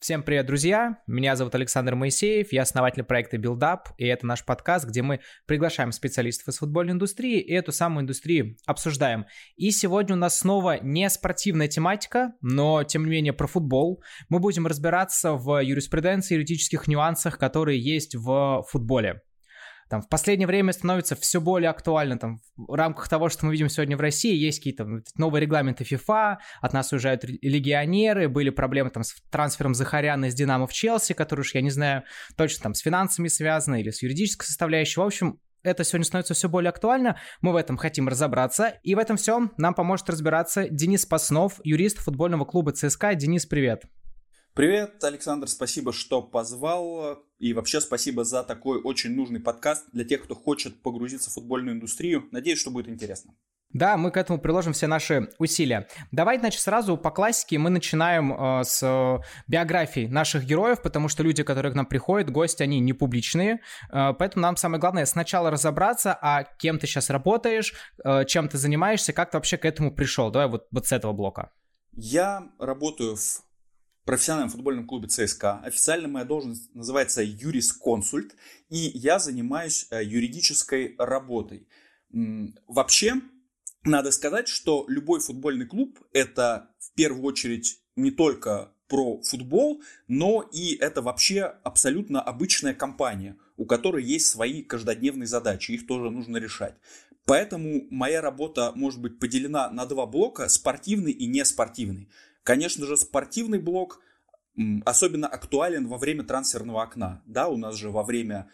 Всем привет, друзья! Меня зовут Александр Моисеев, я основатель проекта BuildUp, и это наш подкаст, где мы приглашаем специалистов из футбольной индустрии и эту самую индустрию обсуждаем. И сегодня у нас снова не спортивная тематика, но тем не менее про футбол. Мы будем разбираться в юриспруденции, юридических нюансах, которые есть в футболе там в последнее время становится все более актуально, там в рамках того, что мы видим сегодня в России, есть какие-то новые регламенты FIFA, от нас уезжают легионеры, были проблемы там с трансфером Захаряна из Динамо в Челси, который уж, я не знаю, точно там с финансами связаны или с юридической составляющей, в общем, это сегодня становится все более актуально, мы в этом хотим разобраться, и в этом всем нам поможет разбираться Денис Паснов, юрист футбольного клуба ЦСКА. Денис, привет! Привет, Александр, спасибо, что позвал. И вообще спасибо за такой очень нужный подкаст для тех, кто хочет погрузиться в футбольную индустрию. Надеюсь, что будет интересно. Да, мы к этому приложим все наши усилия. Давайте, значит, сразу по классике мы начинаем э, с э, биографий наших героев, потому что люди, которые к нам приходят, гости, они не публичные, э, поэтому нам самое главное сначала разобраться, а кем ты сейчас работаешь, э, чем ты занимаешься, как ты вообще к этому пришел. Давай вот, вот с этого блока. Я работаю в профессиональном футбольном клубе ЦСКА. Официально моя должность называется юрисконсульт, и я занимаюсь э, юридической работой. Вообще, надо сказать, что любой футбольный клуб – это в первую очередь не только про футбол, но и это вообще абсолютно обычная компания, у которой есть свои каждодневные задачи, их тоже нужно решать. Поэтому моя работа может быть поделена на два блока – спортивный и неспортивный. Конечно же, спортивный блок особенно актуален во время трансферного окна. Да, у нас же во время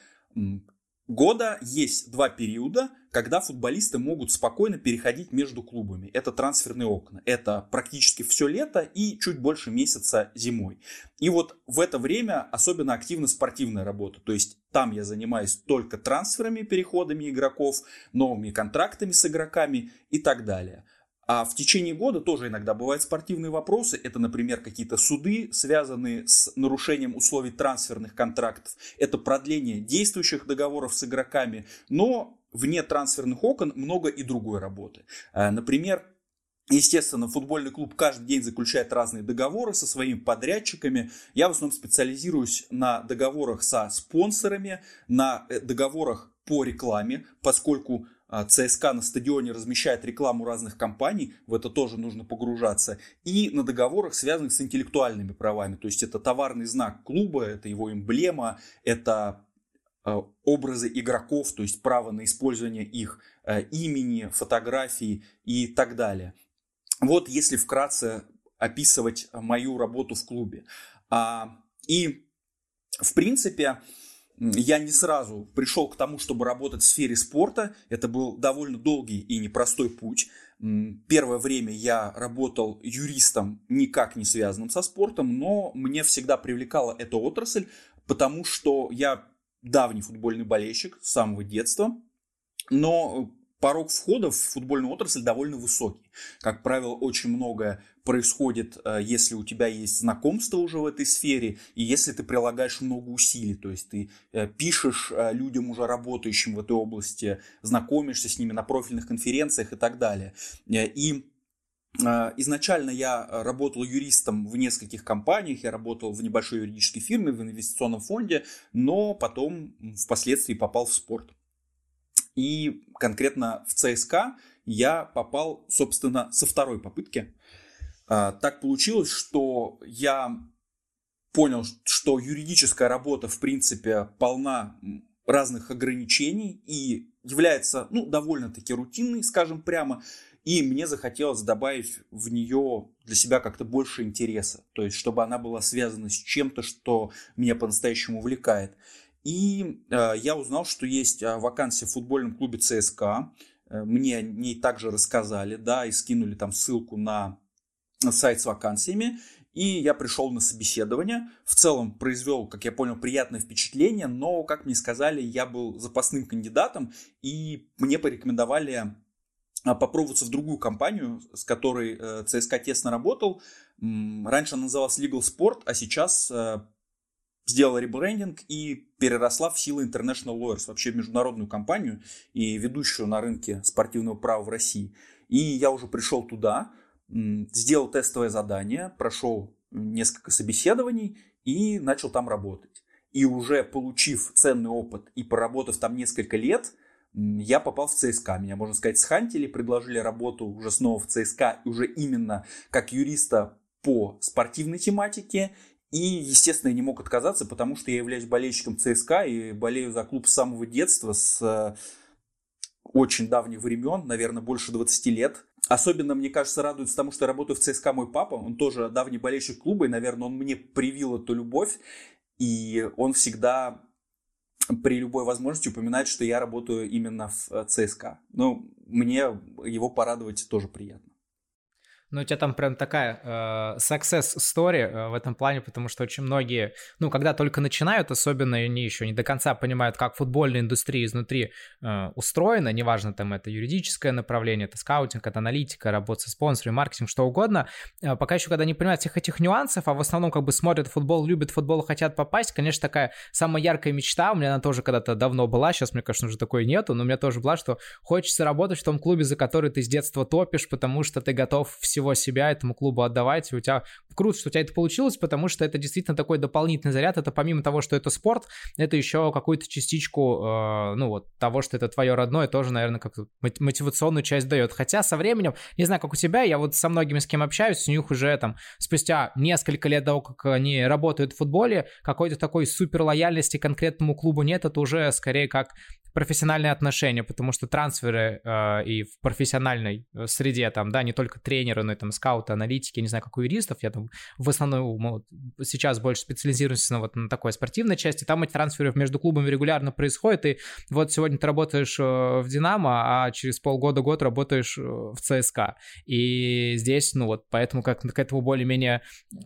года есть два периода, когда футболисты могут спокойно переходить между клубами. Это трансферные окна. Это практически все лето и чуть больше месяца зимой. И вот в это время особенно активна спортивная работа. То есть там я занимаюсь только трансферами, переходами игроков, новыми контрактами с игроками и так далее. А в течение года тоже иногда бывают спортивные вопросы. Это, например, какие-то суды, связанные с нарушением условий трансферных контрактов. Это продление действующих договоров с игроками. Но вне трансферных окон много и другой работы. А, например, Естественно, футбольный клуб каждый день заключает разные договоры со своими подрядчиками. Я в основном специализируюсь на договорах со спонсорами, на э, договорах по рекламе, поскольку ЦСКА на стадионе размещает рекламу разных компаний, в это тоже нужно погружаться, и на договорах, связанных с интеллектуальными правами. То есть это товарный знак клуба, это его эмблема, это а, образы игроков, то есть право на использование их а, имени, фотографий и так далее. Вот если вкратце описывать мою работу в клубе. И в принципе, я не сразу пришел к тому, чтобы работать в сфере спорта. Это был довольно долгий и непростой путь. Первое время я работал юристом, никак не связанным со спортом, но мне всегда привлекала эта отрасль, потому что я давний футбольный болельщик с самого детства. Но порог входа в футбольную отрасль довольно высокий. Как правило, очень многое происходит, э, если у тебя есть знакомство уже в этой сфере, и если ты прилагаешь много усилий, то есть ты э, пишешь э, людям, уже работающим в этой области, знакомишься с ними на профильных конференциях и так далее. И Изначально я работал юристом в нескольких компаниях, я работал в небольшой юридической фирме, в инвестиционном фонде, но потом впоследствии попал в спорт. И конкретно в ЦСКА я попал, собственно, со второй попытки. А, так получилось, что я понял, что юридическая работа, в принципе, полна разных ограничений и является, ну, довольно-таки рутинной, скажем прямо, и мне захотелось добавить в нее для себя как-то больше интереса, то есть чтобы она была связана с чем-то, что меня по-настоящему увлекает. И э, я узнал, что есть э, вакансия в футбольном клубе ЦСКА. Э, мне о ней также рассказали, да, и скинули там ссылку на сайт с вакансиями. И я пришел на собеседование. В целом произвел, как я понял, приятное впечатление, но, как мне сказали, я был запасным кандидатом, и мне порекомендовали попробоваться в другую компанию, с которой ЦСКА тесно работал. Раньше она называлась Legal Sport, а сейчас сделала ребрендинг и переросла в силы International Lawyers, вообще международную компанию и ведущую на рынке спортивного права в России. И я уже пришел туда, сделал тестовое задание, прошел несколько собеседований и начал там работать. И уже получив ценный опыт и поработав там несколько лет, я попал в ЦСКА. Меня, можно сказать, схантили, предложили работу уже снова в ЦСКА, уже именно как юриста по спортивной тематике. И, естественно, я не мог отказаться, потому что я являюсь болельщиком ЦСКА и болею за клуб с самого детства, с э, очень давних времен, наверное, больше 20 лет. Особенно, мне кажется, радуется тому, что я работаю в ЦСКА мой папа. Он тоже давний болельщик клуба, и, наверное, он мне привил эту любовь. И он всегда при любой возможности упоминает, что я работаю именно в э, ЦСКА. Ну, мне его порадовать тоже приятно. Ну, у тебя там прям такая э, success story э, в этом плане, потому что очень многие, ну, когда только начинают, особенно они еще не до конца понимают, как футбольная индустрия изнутри э, устроена, неважно, там это юридическое направление, это скаутинг, это аналитика, работа со спонсорами, маркетинг, что угодно, э, пока еще когда не понимают всех этих нюансов, а в основном как бы смотрят футбол, любят футбол, хотят попасть, конечно, такая самая яркая мечта, у меня она тоже когда-то давно была, сейчас, мне кажется, уже такой нету, но у меня тоже была, что хочется работать в том клубе, за который ты с детства топишь, потому что ты готов всего всего себя этому клубу отдавать, и у тебя круто, что у тебя это получилось, потому что это действительно такой дополнительный заряд, это помимо того, что это спорт, это еще какую-то частичку, э, ну вот, того, что это твое родное, тоже, наверное, как мотивационную часть дает. Хотя со временем, не знаю, как у тебя, я вот со многими, с кем общаюсь, у них уже там спустя несколько лет того, как они работают в футболе, какой-то такой супер лояльности конкретному клубу нет, это уже скорее как профессиональные отношения, потому что трансферы э, и в профессиональной э, среде, там, да, не только тренеры, и там скауты, аналитики, не знаю, как у юристов, я там в основном вот, сейчас больше специализируюсь на вот на такой спортивной части, там эти трансферы между клубами регулярно происходят, и вот сегодня ты работаешь э, в Динамо, а через полгода-год работаешь э, в ЦСКА, и здесь, ну вот, поэтому как к этому более-менее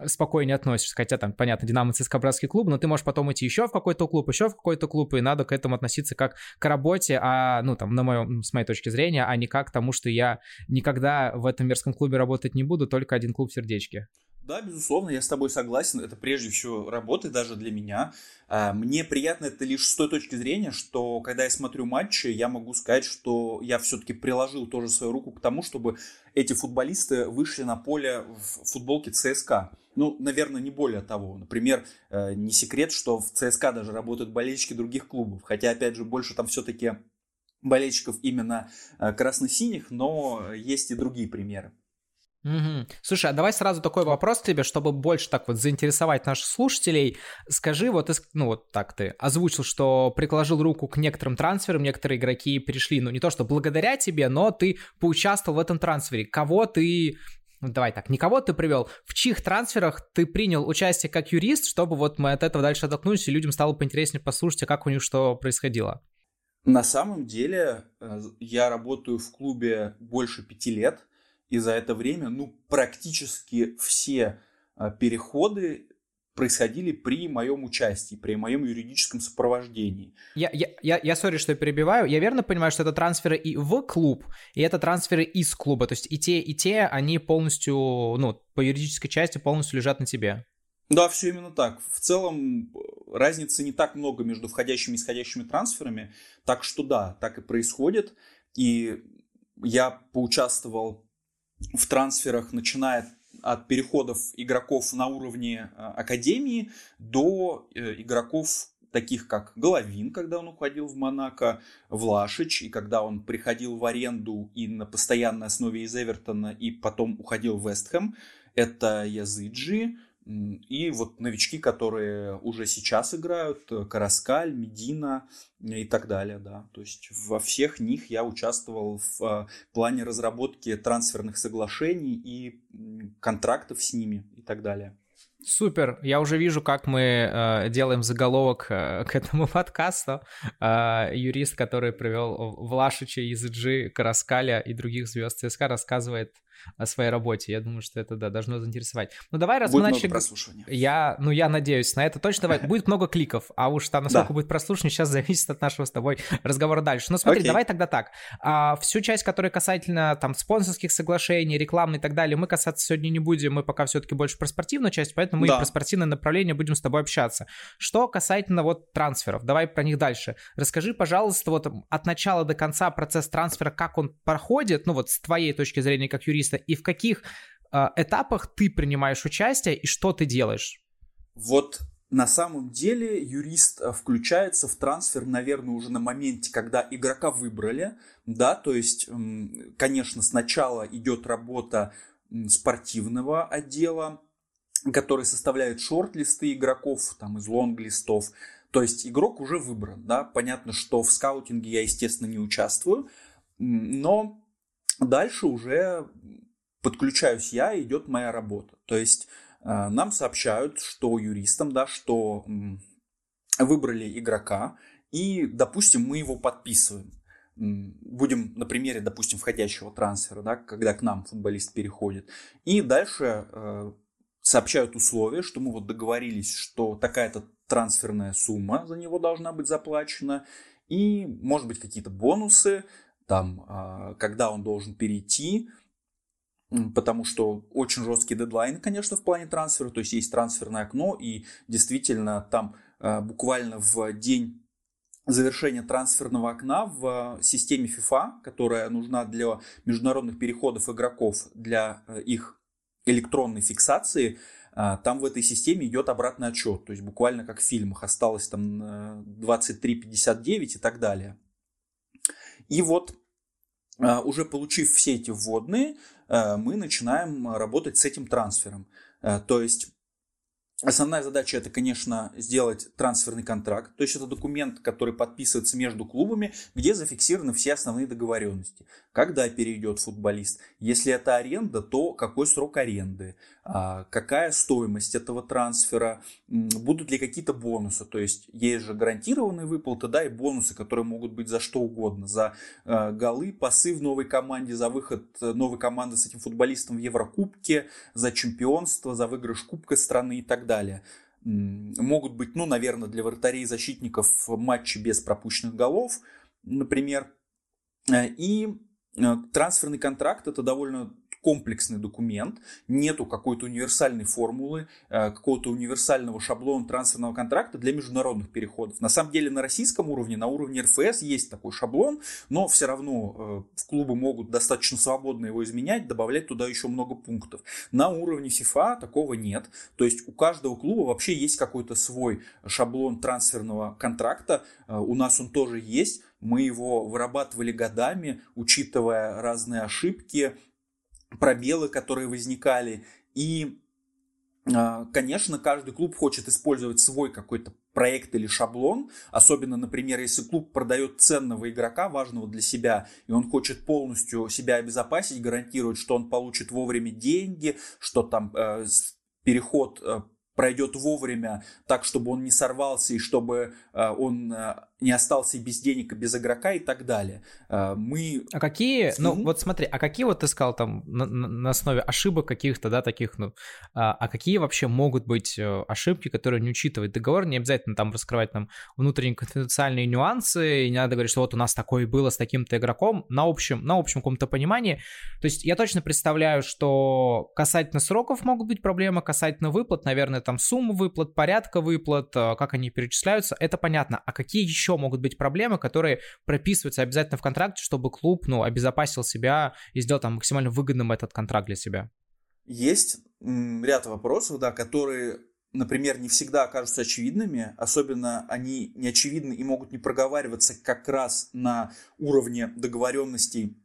спокойнее относишься, хотя там, понятно, Динамо, ЦСКА, братский клуб, но ты можешь потом идти еще в какой-то клуб, еще в какой-то клуб, и надо к этому относиться как к работе, а, ну, там, на моем, с моей точки зрения, а не как к тому, что я никогда в этом мерзком клубе работать не буду, только один клуб в сердечке. Да, безусловно, я с тобой согласен. Это прежде всего работа даже для меня. А, мне приятно это лишь с той точки зрения, что когда я смотрю матчи, я могу сказать, что я все-таки приложил тоже свою руку к тому, чтобы эти футболисты вышли на поле в футболке ЦСКА. Ну, наверное, не более того. Например, э, не секрет, что в ЦСКА даже работают болельщики других клубов. Хотя, опять же, больше там все-таки болельщиков именно э, красно-синих, но есть и другие примеры. Угу. Слушай, а давай сразу такой вопрос тебе, чтобы больше так вот заинтересовать наших слушателей. Скажи, вот, ну вот так ты озвучил, что приложил руку к некоторым трансферам, некоторые игроки пришли, ну не то что благодаря тебе, но ты поучаствовал в этом трансфере. Кого ты ну давай так, никого ты привел, в чьих трансферах ты принял участие как юрист, чтобы вот мы от этого дальше оттолкнулись, и людям стало поинтереснее послушать, а как у них что происходило? На самом деле э, я работаю в клубе больше пяти лет, и за это время, ну, практически все э, переходы происходили при моем участии, при моем юридическом сопровождении. Я, я, я, я сори, что я перебиваю. Я верно понимаю, что это трансферы и в клуб, и это трансферы из клуба. То есть и те, и те, они полностью, ну, по юридической части полностью лежат на тебе. Да, все именно так. В целом разницы не так много между входящими и исходящими трансферами, так что да, так и происходит. И я поучаствовал в трансферах, начиная от переходов игроков на уровне э, академии до э, игроков таких как Головин, когда он уходил в Монако, Влашич, и когда он приходил в аренду и на постоянной основе из Эвертона, и потом уходил в Вестхэм. Это Языджи, и вот новички, которые уже сейчас играют, э, Караскаль, Медина и так далее, да. То есть во всех них я участвовал в э, плане разработки трансферных соглашений и контрактов с ними и так далее. Супер, я уже вижу, как мы э, делаем заголовок э, к этому подкасту. Э, юрист, который привел Влашича из G, Караскаля и других звезд ЦСКА, рассказывает о своей работе. Я думаю, что это, да, должно заинтересовать. Ну, давай, раз будет мы начали... Я, ну, я надеюсь на это точно. Давай, будет много кликов, а уж там, насколько да. будет прослушивание, сейчас зависит от нашего с тобой разговора дальше. Ну, смотри, Окей. давай тогда так. А, всю часть, которая касательно там спонсорских соглашений, рекламы и так далее, мы касаться сегодня не будем, мы пока все-таки больше про спортивную часть, поэтому мы да. и про спортивное направление будем с тобой общаться. Что касательно вот трансферов, давай про них дальше. Расскажи, пожалуйста, вот от начала до конца процесс трансфера, как он проходит, ну вот с твоей точки зрения как юриста, и в каких этапах ты принимаешь участие и что ты делаешь? Вот на самом деле юрист э, включается в трансфер, наверное, уже на моменте, когда игрока выбрали, да, то есть, конечно, сначала идет работа спортивного отдела, который составляет шорт-листы игроков там из лонг-листов, то есть игрок уже выбран, да, понятно, что в скаутинге я, естественно, не участвую, но дальше уже подключаюсь я, идет моя работа. То есть э, нам сообщают, что юристам, да, что выбрали игрока, и, допустим, мы его подписываем. Будем на примере, допустим, входящего трансфера, да, когда к нам футболист переходит. И дальше э, сообщают условия, что мы вот договорились, что такая-то трансферная сумма за него должна быть заплачена, и, может быть, какие-то бонусы, там, а, когда он должен перейти, потому что очень жесткий дедлайн, конечно, в плане трансфера, то есть есть трансферное окно, и действительно там а, буквально в день завершения трансферного окна в системе FIFA, которая нужна для международных переходов игроков, для э, их электронной фиксации, а, там в этой системе идет обратный отчет, то есть буквально как в фильмах, осталось там 23.59 и так далее. И вот а, уже получив все эти вводные, а, мы начинаем работать с этим трансфером. То есть Основная задача это, конечно, сделать трансферный контракт, то есть это документ, который подписывается между клубами, где зафиксированы все основные договоренности. Когда перейдет футболист, если это аренда, то какой срок аренды, а, какая стоимость этого трансфера, будут ли какие-то бонусы, то есть есть же гарантированные выплаты, да, и бонусы, которые могут быть за что угодно, за а, голы, пасы в новой команде, за выход э, новой команды с этим футболистом в Еврокубке, за чемпионство, за выигрыш Кубка страны и так далее. Могут быть, ну, наверное, для вратарей и защитников матчи без пропущенных голов, например. Э, и э, трансферный контракт это довольно комплексный документ, нету какой-то универсальной формулы, э, какого-то универсального шаблона трансферного контракта для международных переходов. На самом деле на российском уровне, на уровне РФС есть такой шаблон, но все равно э, в клубы могут достаточно свободно его изменять, добавлять туда еще много пунктов. На уровне FIFA такого нет. То есть у каждого клуба вообще есть какой-то свой шаблон трансферного контракта. Э, у нас он тоже есть. Мы его вырабатывали годами, учитывая разные ошибки, пробелы, которые возникали. И, а, конечно, каждый клуб хочет использовать свой какой-то проект или шаблон, особенно, например, если клуб продает ценного игрока, важного для себя, и он хочет полностью себя обезопасить, гарантировать, что он получит вовремя деньги, что там э, переход э, пройдет вовремя, так, чтобы он не сорвался и чтобы э, он э, не остался без денег и без игрока и так далее. Э, мы... А какие, ну вот смотри, а какие вот ты сказал там на, на основе ошибок каких-то, да, таких, ну, а, а какие вообще могут быть э, ошибки, которые не учитывает договор, не обязательно там раскрывать там внутренние конфиденциальные нюансы, и не надо говорить, что вот у нас такое было с таким-то игроком, на общем, на общем каком-то понимании. То есть я точно представляю, что касательно сроков могут быть проблемы, касательно выплат, наверное, там суммы выплат, порядка выплат, э, как они перечисляются, это понятно. А какие еще еще могут быть проблемы, которые прописываются обязательно в контракте, чтобы клуб, ну, обезопасил себя и сделал там максимально выгодным этот контракт для себя? Есть ряд вопросов, да, которые например, не всегда окажутся очевидными, особенно они не очевидны и могут не проговариваться как раз на уровне договоренностей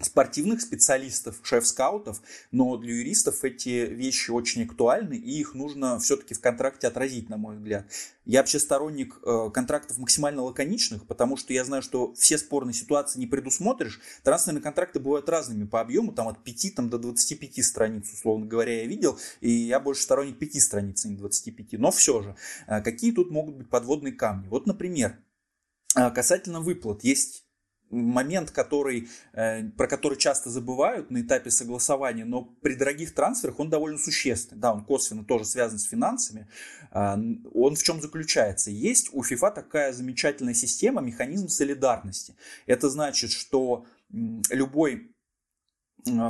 спортивных специалистов, шеф-скаутов, но для юристов эти вещи очень актуальны, и их нужно все-таки в контракте отразить, на мой взгляд. Я вообще сторонник э, контрактов максимально лаконичных, потому что я знаю, что все спорные ситуации не предусмотришь. Трансферные контракты бывают разными по объему, там от 5 там, до 25 страниц, условно говоря, я видел, и я больше сторонник 5 страниц, а не 25. Но все же, э, какие тут могут быть подводные камни? Вот, например, э, касательно выплат, есть момент, который, э, про который часто забывают на этапе согласования, но при дорогих трансферах он довольно существенный. Да, он косвенно тоже связан с финансами. А, он в чем заключается? Есть у FIFA такая замечательная система, механизм солидарности. Это значит, что любой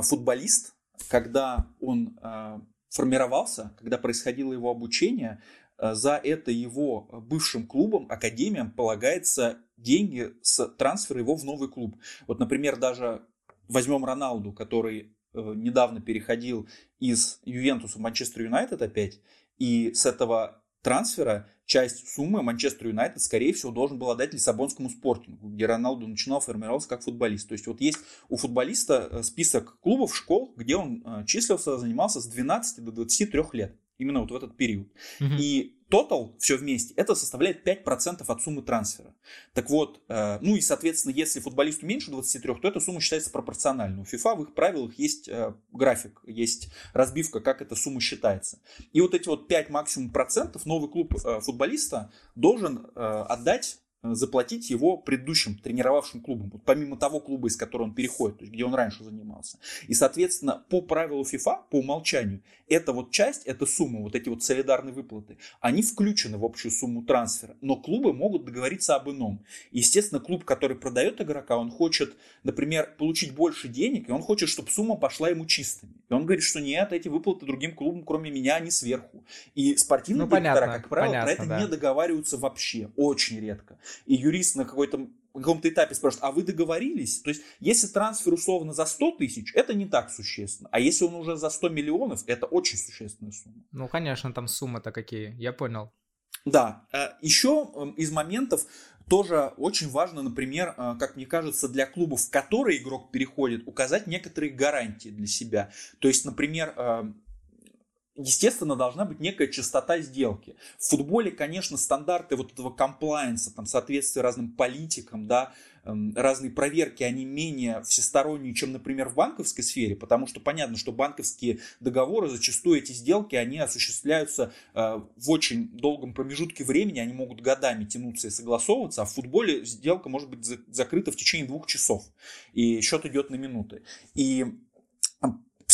футболист, когда он а, формировался, когда происходило его обучение, за это его бывшим клубом, академиям полагается деньги с трансфера его в новый клуб. Вот, например, даже возьмем Роналду, который э, недавно переходил из Ювентуса в Манчестер Юнайтед опять, и с этого трансфера часть суммы Манчестер Юнайтед, скорее всего, должен был отдать Лиссабонскому спортингу, где Роналду начинал формироваться как футболист. То есть вот есть у футболиста э, список клубов, школ, где он э, числился, занимался с 12 до 23 лет. Именно вот в этот период. Угу. И тотал, все вместе, это составляет 5% от суммы трансфера. Так вот, э, ну и, соответственно, если футболисту меньше 23, то эта сумма считается пропорциональной. У FIFA в их правилах есть э, график, есть разбивка, как эта сумма считается. И вот эти вот 5 максимум процентов новый клуб э, футболиста должен отдать Э, заплатить его предыдущим тренировавшим клубам, вот помимо того клуба, из которого он переходит, то есть где он раньше занимался. И, соответственно, по правилу FIFA, по умолчанию, эта вот часть, эта сумма, вот эти вот солидарные выплаты, они включены в общую сумму трансфера, но клубы могут договориться об ином. Естественно, клуб, который продает игрока, он хочет, например, получить больше денег, и он хочет, чтобы сумма пошла ему чистыми. И он говорит, что нет, эти выплаты другим клубам, кроме меня, они сверху. И спортивные ну, директора, понятно, как правило, понятно, про это да. не договариваются вообще, очень редко и юрист на какой-то каком-то этапе спрашивает, а вы договорились? То есть, если трансфер условно за 100 тысяч, это не так существенно. А если он уже за 100 миллионов, это очень существенная сумма. Ну, конечно, там суммы-то какие, я понял. Да, э, еще эм, из моментов тоже очень важно, например, э, как мне кажется, для клубов, в которые игрок переходит, указать некоторые гарантии для себя. То есть, например, эм, естественно, должна быть некая частота сделки. В футболе, конечно, стандарты вот этого комплайенса, там, соответствие разным политикам, да, эм, разные проверки, они менее всесторонние, чем, например, в банковской сфере, потому что понятно, что банковские договоры, зачастую эти сделки, они осуществляются э, в очень долгом промежутке времени, они могут годами тянуться и согласовываться, а в футболе сделка может быть закрыта в течение двух часов, и счет идет на минуты. И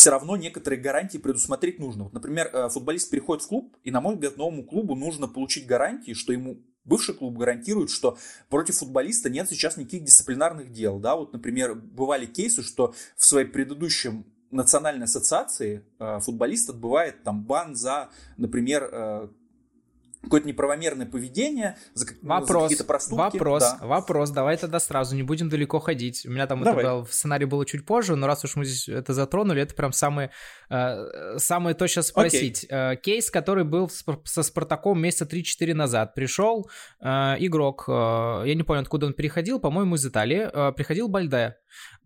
все равно некоторые гарантии предусмотреть нужно. Вот, например, э, футболист переходит в клуб, и, на мой взгляд, новому клубу нужно получить гарантии, что ему бывший клуб гарантирует, что против футболиста нет сейчас никаких дисциплинарных дел. Да? Вот, например, бывали кейсы, что в своей предыдущем национальной ассоциации э, футболист отбывает там бан за, например, э, какое-то неправомерное поведение, за, вопрос, за какие-то проступки. Вопрос, да. вопрос, давай тогда сразу, не будем далеко ходить. У меня там давай. это был, в сценарии было чуть позже, но раз уж мы здесь это затронули, это прям самое, э, самое то сейчас спросить. Okay. Э, кейс, который был со Спартаком месяца 3-4 назад. Пришел э, игрок, э, я не помню, откуда он переходил, по-моему, из Италии, э, приходил Бальде.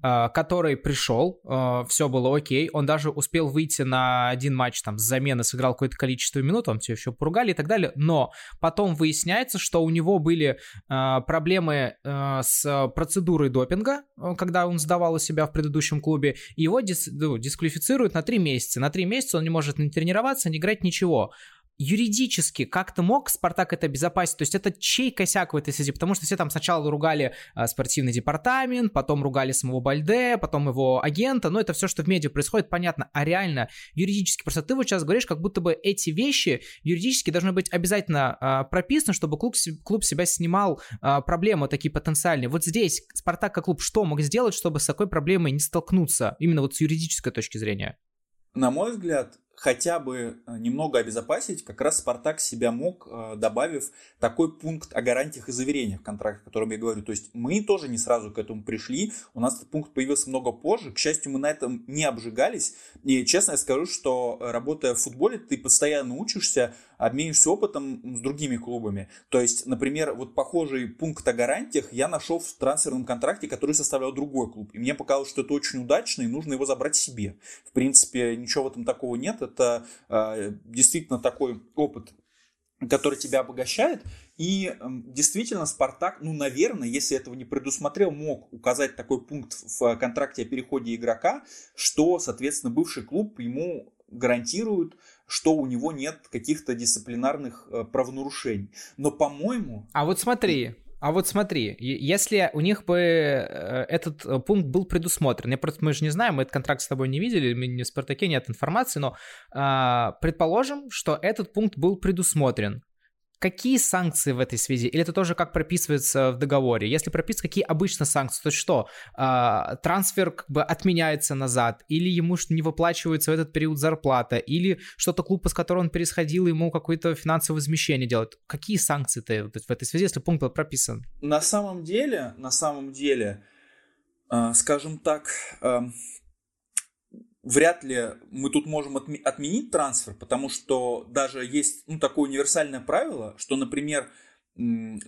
Который пришел, все было окей, он даже успел выйти на один матч там с замены, сыграл какое-то количество минут, там все еще поругали и так далее, но потом выясняется, что у него были а, проблемы с процедурой допинга, когда он сдавал у себя в предыдущем клубе, его дис, ну, дисквалифицируют на три месяца. На три месяца он не может не тренироваться, не играть ничего юридически как-то мог Спартак это обезопасить? То есть это чей косяк в этой связи? Потому что все там сначала ругали а, спортивный департамент, потом ругали самого Бальде, потом его агента, но это все, что в медиа происходит, понятно. А реально, юридически, просто ты вот сейчас говоришь, как будто бы эти вещи юридически должны быть обязательно а, прописаны, чтобы клуб, клуб себя снимал а, проблемы такие потенциальные. Вот здесь Спартак как клуб что мог сделать, чтобы с такой проблемой не столкнуться, именно вот с юридической точки зрения? На мой взгляд, хотя бы э, немного обезопасить, как раз Спартак себя мог, э, добавив такой пункт о гарантиях и заверениях в контракте, о котором я говорю. То есть мы тоже не сразу к этому пришли, у нас этот пункт появился много позже, к счастью, мы на этом не обжигались, и честно я скажу, что э, работая в футболе, ты постоянно учишься, обменишься опытом с другими клубами. То есть, например, вот похожий пункт о гарантиях я нашел в трансферном контракте, который составлял другой клуб. И мне показалось, что это очень удачно, и нужно его забрать себе. В принципе, ничего в этом такого нет. Это э, действительно такой опыт который тебя обогащает. И э, действительно, Спартак, ну, наверное, если этого не предусмотрел, мог указать такой пункт в контракте о переходе игрока, что, соответственно, бывший клуб ему гарантирует что у него нет каких-то дисциплинарных э, правонарушений. Но, по-моему... А вот смотри, а вот смотри, если у них бы э, этот э, пункт был предусмотрен, я просто, мы же не знаем, мы этот контракт с тобой не видели, мы не в Спартаке нет информации, но э, предположим, что этот пункт был предусмотрен. Какие санкции в этой связи? Или это тоже как прописывается в договоре? Если прописывается, какие обычно санкции, то что? Э, трансфер как бы отменяется назад, или ему не выплачивается в этот период зарплата, или что-то клуб, из которого он пересходил, ему какое-то финансовое возмещение делают. Какие санкции-то в этой связи, если пункт был прописан? На самом деле, на самом деле, э, скажем так, э, вряд ли мы тут можем отменить трансфер, потому что даже есть ну, такое универсальное правило, что, например,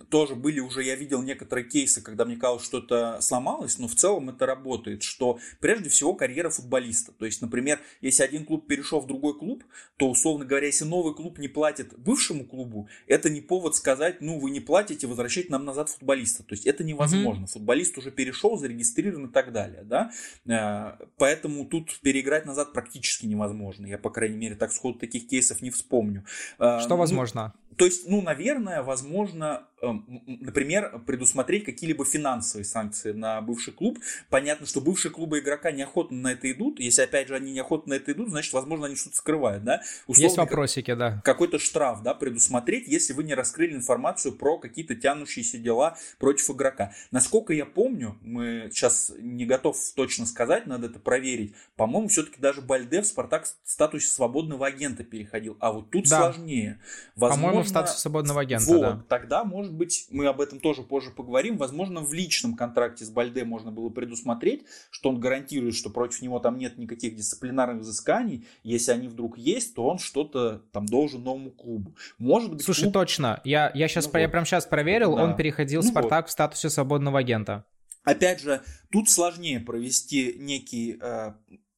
тоже были уже, я видел некоторые кейсы, когда мне казалось, что это сломалось, но в целом это работает, что прежде всего карьера футболиста. То есть, например, если один клуб перешел в другой клуб, то, условно говоря, если новый клуб не платит бывшему клубу, это не повод сказать, ну, вы не платите, возвращайте нам назад футболиста. То есть, это невозможно. Mm-hmm. Футболист уже перешел, зарегистрирован и так далее, да. Э, поэтому тут переиграть назад практически невозможно. Я, по крайней мере, так сходу таких кейсов не вспомню. Э, что ну, возможно? То есть, ну, наверное, возможно, например, предусмотреть какие-либо финансовые санкции на бывший клуб. Понятно, что бывшие клубы игрока неохотно на это идут. Если, опять же, они неохотно на это идут, значит, возможно, они что-то скрывают, да? Условно, Есть вопросики, да. Какой-то штраф, да, предусмотреть, если вы не раскрыли информацию про какие-то тянущиеся дела против игрока. Насколько я помню, мы сейчас не готов точно сказать, надо это проверить. По-моему, все-таки даже Бальде в Спартак в статусе свободного агента переходил. А вот тут да. сложнее. Возможно, статус свободного агента, вот, да. Тогда, может быть, мы об этом тоже позже поговорим. Возможно, в личном контракте с Бальде можно было предусмотреть, что он гарантирует, что против него там нет никаких дисциплинарных взысканий. Если они вдруг есть, то он что-то там должен новому клубу. Может быть, Слушай, клуб... точно. Я, я, сейчас, ну, я вот. прям сейчас проверил, да. он переходил ну, в Спартак вот. в статусе свободного агента. Опять же, тут сложнее провести некий э,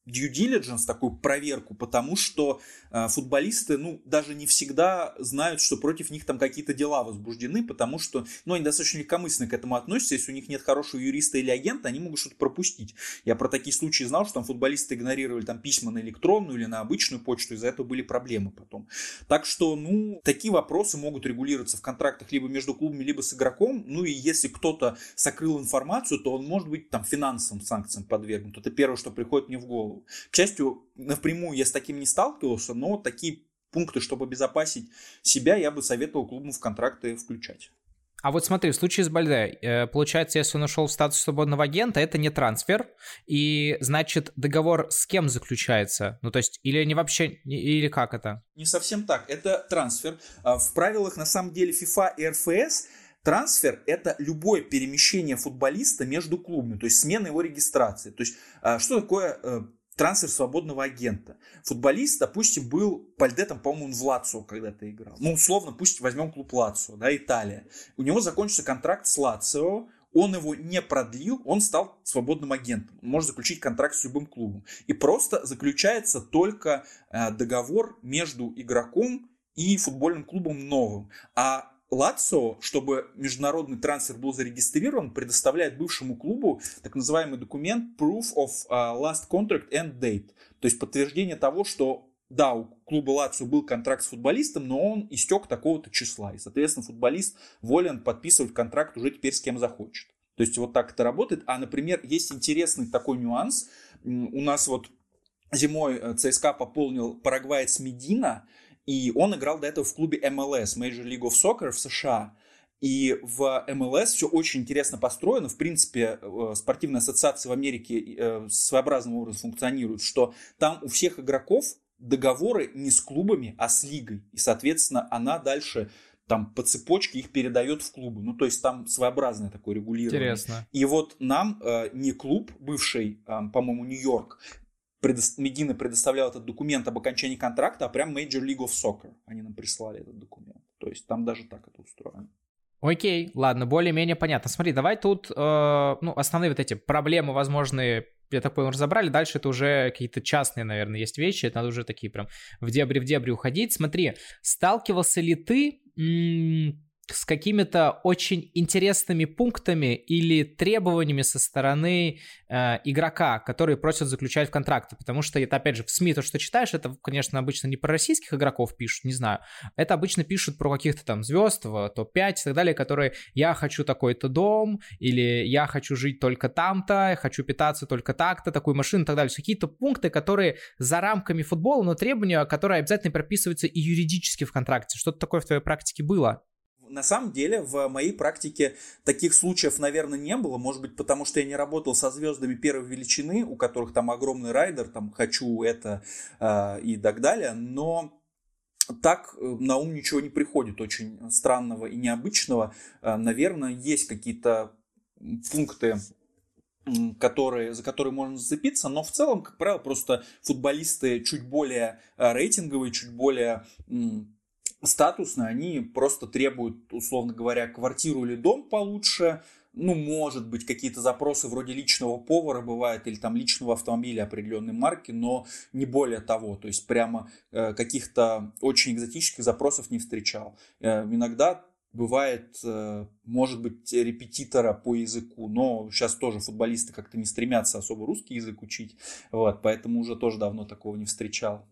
due diligence, такую проверку, потому что э, футболисты, ну, даже не всегда знают, что против них там какие-то дела возбуждены, потому что, ну, они достаточно легкомысленно к этому относятся, если у них нет хорошего юриста или агента, они могут что-то пропустить. Я про такие случаи знал, что там футболисты игнорировали там письма на электронную или на обычную почту, из-за этого были проблемы потом. Так что, ну, такие вопросы могут регулироваться в контрактах либо между клубами, либо с игроком, ну, и если кто-то сокрыл информацию, то он может быть там финансовым санкциям подвергнут. Это первое, что приходит мне в голову голову. К счастью, напрямую я с таким не сталкивался, но такие пункты, чтобы обезопасить себя, я бы советовал клубу в контракты включать. А вот смотри, в случае с Бальде, э, получается, если он ушел в статус свободного агента, это не трансфер, и значит договор с кем заключается? Ну то есть, или не вообще, или как это? Не совсем так, это трансфер. А в правилах на самом деле FIFA и РФС Трансфер – это любое перемещение футболиста между клубами, то есть смена его регистрации. То есть а, что такое э, трансфер свободного агента. Футболист, допустим, был пальдетом, по-моему, в Лацио когда-то играл. Ну, условно, пусть возьмем клуб Лацио, да, Италия. У него закончился контракт с Лацио, он его не продлил, он стал свободным агентом. Он может заключить контракт с любым клубом. И просто заключается только э, договор между игроком и футбольным клубом новым. А Лацо, чтобы международный трансфер был зарегистрирован, предоставляет бывшему клубу так называемый документ Proof of uh, Last Contract and Date. То есть подтверждение того, что да, у клуба Лацио был контракт с футболистом, но он истек такого-то числа. И, соответственно, футболист волен подписывать контракт уже теперь с кем захочет. То есть вот так это работает. А, например, есть интересный такой нюанс. У нас вот зимой э, ЦСКА пополнил парагваец Медина, и он играл до этого в клубе MLS, Major League of Soccer в США. И в MLS все очень интересно построено. В принципе, э, спортивные ассоциации в Америке э, своеобразным образом функционируют, что там у всех игроков договоры не с клубами, а с лигой. И, соответственно, она дальше там по цепочке их передает в клубы. Ну, то есть там своеобразное такое регулирование. Интересно. И вот нам э, не клуб, бывший, э, по-моему, Нью-Йорк, предо... Медина предоставлял этот документ об окончании контракта, а прям Major League of Soccer они нам прислали этот документ. То есть там даже так это устроено. Окей, ладно, более-менее понятно. Смотри, давай тут, э, ну, основные вот эти проблемы возможные, я так понял, разобрали. Дальше это уже какие-то частные, наверное, есть вещи. Это надо уже такие прям в дебри в дебри уходить. Смотри, сталкивался ли ты с какими-то очень интересными пунктами или требованиями со стороны э, игрока, которые просят заключать в контракты. Потому что это, опять же, в СМИ то, что читаешь, это, конечно, обычно не про российских игроков пишут, не знаю. Это обычно пишут про каких-то там звезд в топ-5 и так далее, которые «я хочу такой-то дом» или «я хочу жить только там-то», «я хочу питаться только так-то», такую машину и так далее. Какие-то пункты, которые за рамками футбола, но требования, которые обязательно прописываются и юридически в контракте. Что-то такое в твоей практике было? На самом деле в моей практике таких случаев, наверное, не было. Может быть, потому что я не работал со звездами первой величины, у которых там огромный райдер, там хочу это э, и так далее. Но так э, на ум ничего не приходит очень странного и необычного. Э, наверное, есть какие-то пункты которые, за которые можно зацепиться, но в целом, как правило, просто футболисты чуть более э, рейтинговые, чуть более статусные, они просто требуют, условно говоря, квартиру или дом получше, ну, может быть, какие-то запросы вроде личного повара бывают или там личного автомобиля определенной марки, но не более того. То есть прямо э, каких-то очень экзотических запросов не встречал. Э, иногда бывает, э, может быть, репетитора по языку, но сейчас тоже футболисты как-то не стремятся особо русский язык учить, вот, поэтому уже тоже давно такого не встречал.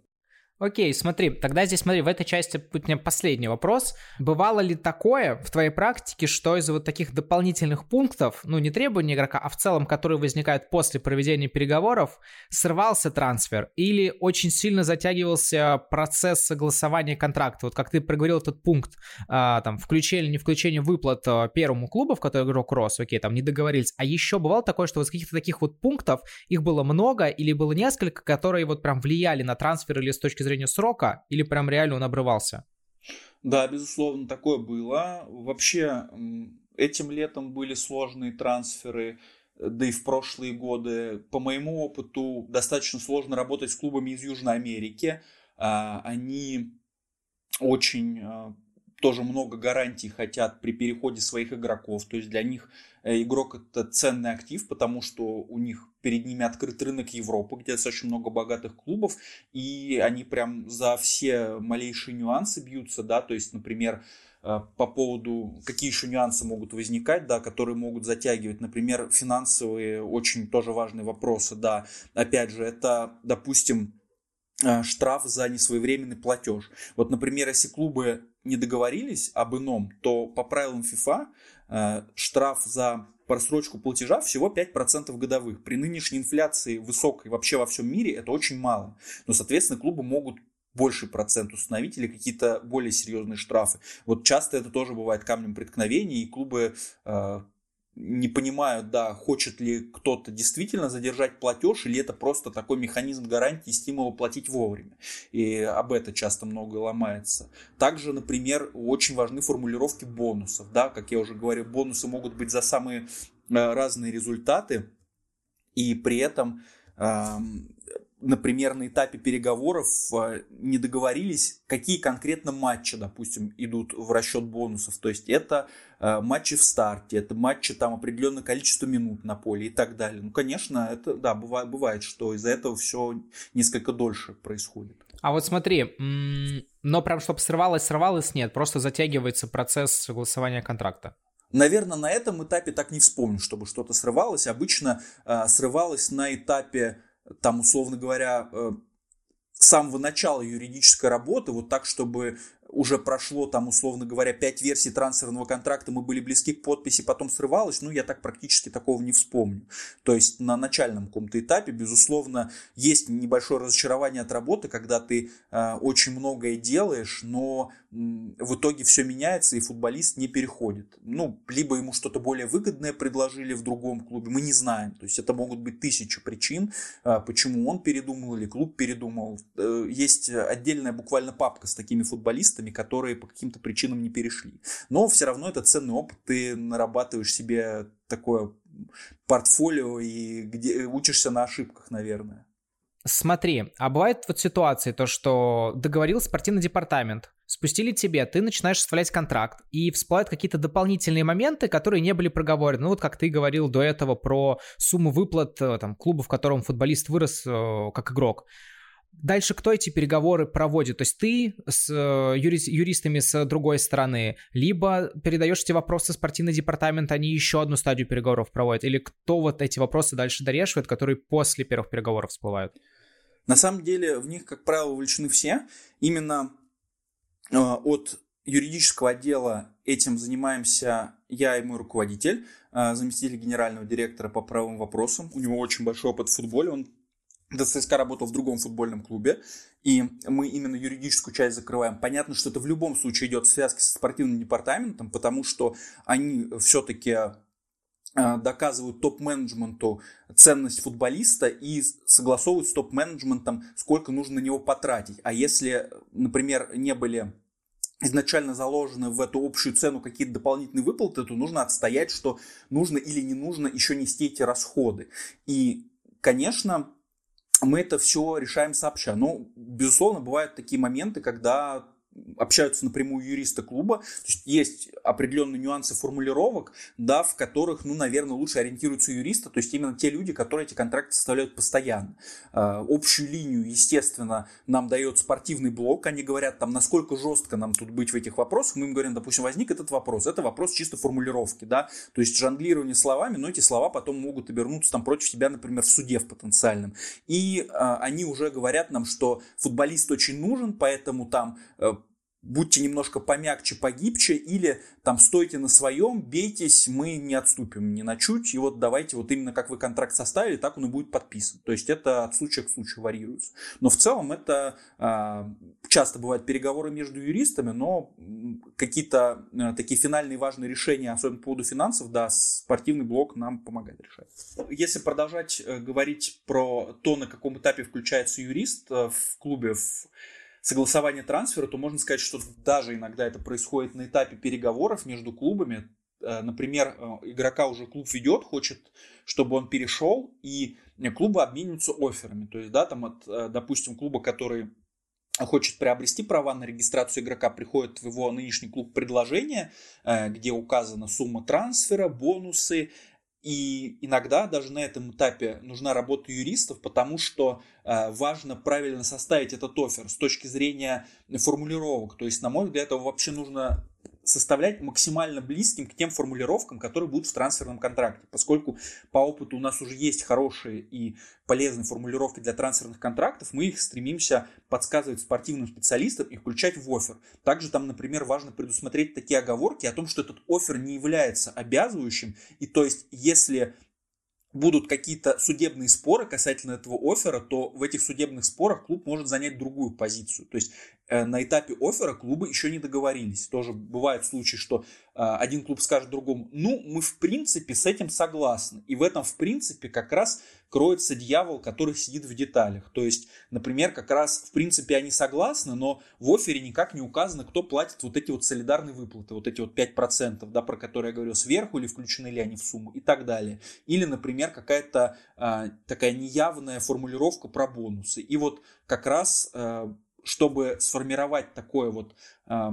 Окей, смотри, тогда здесь, смотри, в этой части у меня последний вопрос. Бывало ли такое в твоей практике, что из вот таких дополнительных пунктов, ну, не требования игрока, а в целом, которые возникают после проведения переговоров, срывался трансфер или очень сильно затягивался процесс согласования контракта? Вот как ты проговорил этот пункт, а, там, включение или не включение выплат а, первому клубу, в который игрок рос, окей, там, не договорились. А еще бывало такое, что вот каких-то таких вот пунктов, их было много или было несколько, которые вот прям влияли на трансфер или с точки зрения зрения срока, или прям реально он обрывался? Да, безусловно, такое было. Вообще, этим летом были сложные трансферы, да и в прошлые годы. По моему опыту, достаточно сложно работать с клубами из Южной Америки. А, они очень а, тоже много гарантий хотят при переходе своих игроков. То есть для них э, игрок это ценный актив, потому что у них перед ними открыт рынок Европы, где достаточно много богатых клубов, и они прям за все малейшие нюансы бьются, да, то есть, например, э, по поводу, какие еще нюансы могут возникать, да, которые могут затягивать, например, финансовые, очень тоже важные вопросы, да, опять же, это, допустим, э, штраф за несвоевременный платеж. Вот, например, если клубы не договорились об ином, то по правилам FIFA э, штраф за просрочку платежа всего 5% годовых. При нынешней инфляции высокой вообще во всем мире это очень мало. Но, соответственно, клубы могут больший процент установить или какие-то более серьезные штрафы. Вот часто это тоже бывает камнем преткновения, и клубы э, не понимают, да, хочет ли кто-то действительно задержать платеж, или это просто такой механизм гарантии стимула платить вовремя. И об это часто много ломается. Также, например, очень важны формулировки бонусов. Да, как я уже говорил, бонусы могут быть за самые э, разные результаты, и при этом например, на этапе переговоров э, не договорились, какие конкретно матчи, допустим, идут в расчет бонусов. То есть это э, матчи в старте, это матчи там определенное количество минут на поле и так далее. Ну, конечно, это, да, бывает, бывает что из-за этого все несколько дольше происходит. А вот смотри, но прям чтобы срывалось, срывалось, нет, просто затягивается процесс согласования контракта. Наверное, на этом этапе так не вспомню, чтобы что-то срывалось. Обычно э, срывалось на этапе там, условно говоря, э, с самого начала юридической работы, вот так, чтобы уже прошло там, условно говоря, 5 версий трансферного контракта, мы были близки к подписи, потом срывалось, ну, я так практически такого не вспомню. То есть на начальном каком-то этапе, безусловно, есть небольшое разочарование от работы, когда ты э, очень многое делаешь, но э, в итоге все меняется, и футболист не переходит. Ну, либо ему что-то более выгодное предложили в другом клубе, мы не знаем. То есть это могут быть тысячи причин, э, почему он передумал или клуб передумал. Э, есть отдельная буквально папка с такими футболистами, специалистами, которые по каким-то причинам не перешли. Но все равно это ценный опыт, ты нарабатываешь себе такое портфолио и где учишься на ошибках, наверное. Смотри, а бывает вот ситуации, то, что договорил спортивный департамент, спустили тебе, ты начинаешь составлять контракт, и всплывают какие-то дополнительные моменты, которые не были проговорены. Ну вот как ты говорил до этого про сумму выплат э, там, клуба, в котором футболист вырос э, как игрок. Дальше кто эти переговоры проводит? То есть ты с э, юри- юристами с другой стороны, либо передаешь эти вопросы в спортивный департамент, они еще одну стадию переговоров проводят, или кто вот эти вопросы дальше дорешивает, которые после первых переговоров всплывают? На самом деле в них, как правило, вовлечены все. Именно э, от юридического отдела этим занимаемся я и мой руководитель, э, заместитель генерального директора по правовым вопросам. У него очень большой опыт в футболе, он до ЦСКА работал в другом футбольном клубе, и мы именно юридическую часть закрываем. Понятно, что это в любом случае идет в связке со спортивным департаментом, потому что они все-таки э, доказывают топ-менеджменту ценность футболиста и согласовывают с топ-менеджментом, сколько нужно на него потратить. А если, например, не были изначально заложены в эту общую цену какие-то дополнительные выплаты, то нужно отстоять, что нужно или не нужно еще нести эти расходы. И, конечно, мы это все решаем сообща. Но, безусловно, бывают такие моменты, когда общаются напрямую юристы клуба. То есть есть определенные нюансы формулировок, да, в которых, ну, наверное, лучше ориентируются юристы, то есть именно те люди, которые эти контракты составляют постоянно. Э, общую линию, естественно, нам дает спортивный блок. Они говорят, там, насколько жестко нам тут быть в этих вопросах. Мы им говорим, допустим, возник этот вопрос. Это вопрос чисто формулировки, да, то есть жонглирование словами, но эти слова потом могут обернуться там против тебя, например, в суде в потенциальном. И э, они уже говорят нам, что футболист очень нужен, поэтому там э, будьте немножко помягче, погибче, или там стойте на своем, бейтесь, мы не отступим ни на чуть, и вот давайте вот именно как вы контракт составили, так он и будет подписан. То есть это от случая к случаю варьируется. Но в целом это а, часто бывают переговоры между юристами, но какие-то а, такие финальные важные решения, особенно по поводу финансов, да, спортивный блок нам помогает решать. Если продолжать э, говорить про то, на каком этапе включается юрист э, в клубе, в согласования трансфера, то можно сказать, что даже иногда это происходит на этапе переговоров между клубами. Э, например, э, игрока уже клуб ведет, хочет, чтобы он перешел, и клубы обмениваются офферами. То есть, да, там от, э, допустим, клуба, который хочет приобрести права на регистрацию игрока, приходит в его нынешний клуб предложение, где указана сумма трансфера, бонусы, и иногда даже на этом этапе нужна работа юристов, потому что э, важно правильно составить этот офер с точки зрения формулировок. То есть, на мой взгляд, его вообще нужно составлять максимально близким к тем формулировкам, которые будут в трансферном контракте. Поскольку по опыту у нас уже есть хорошие и полезные формулировки для трансферных контрактов, мы их стремимся подсказывать спортивным специалистам и включать в офер. Также там, например, важно предусмотреть такие оговорки о том, что этот офер не является обязывающим. И то есть, если будут какие-то судебные споры касательно этого оффера, то в этих судебных спорах клуб может занять другую позицию. То есть э, на этапе оффера клубы еще не договорились. Тоже бывают случаи, что э, один клуб скажет другому, ну, мы в принципе с этим согласны. И в этом в принципе как раз кроется дьявол, который сидит в деталях. То есть, например, как раз в принципе они согласны, но в офере никак не указано, кто платит вот эти вот солидарные выплаты, вот эти вот 5%, да, про которые я говорил, сверху или включены ли они в сумму и так далее. Или, например, какая-то а, такая неявная формулировка про бонусы. И вот как раз, а, чтобы сформировать такое вот а,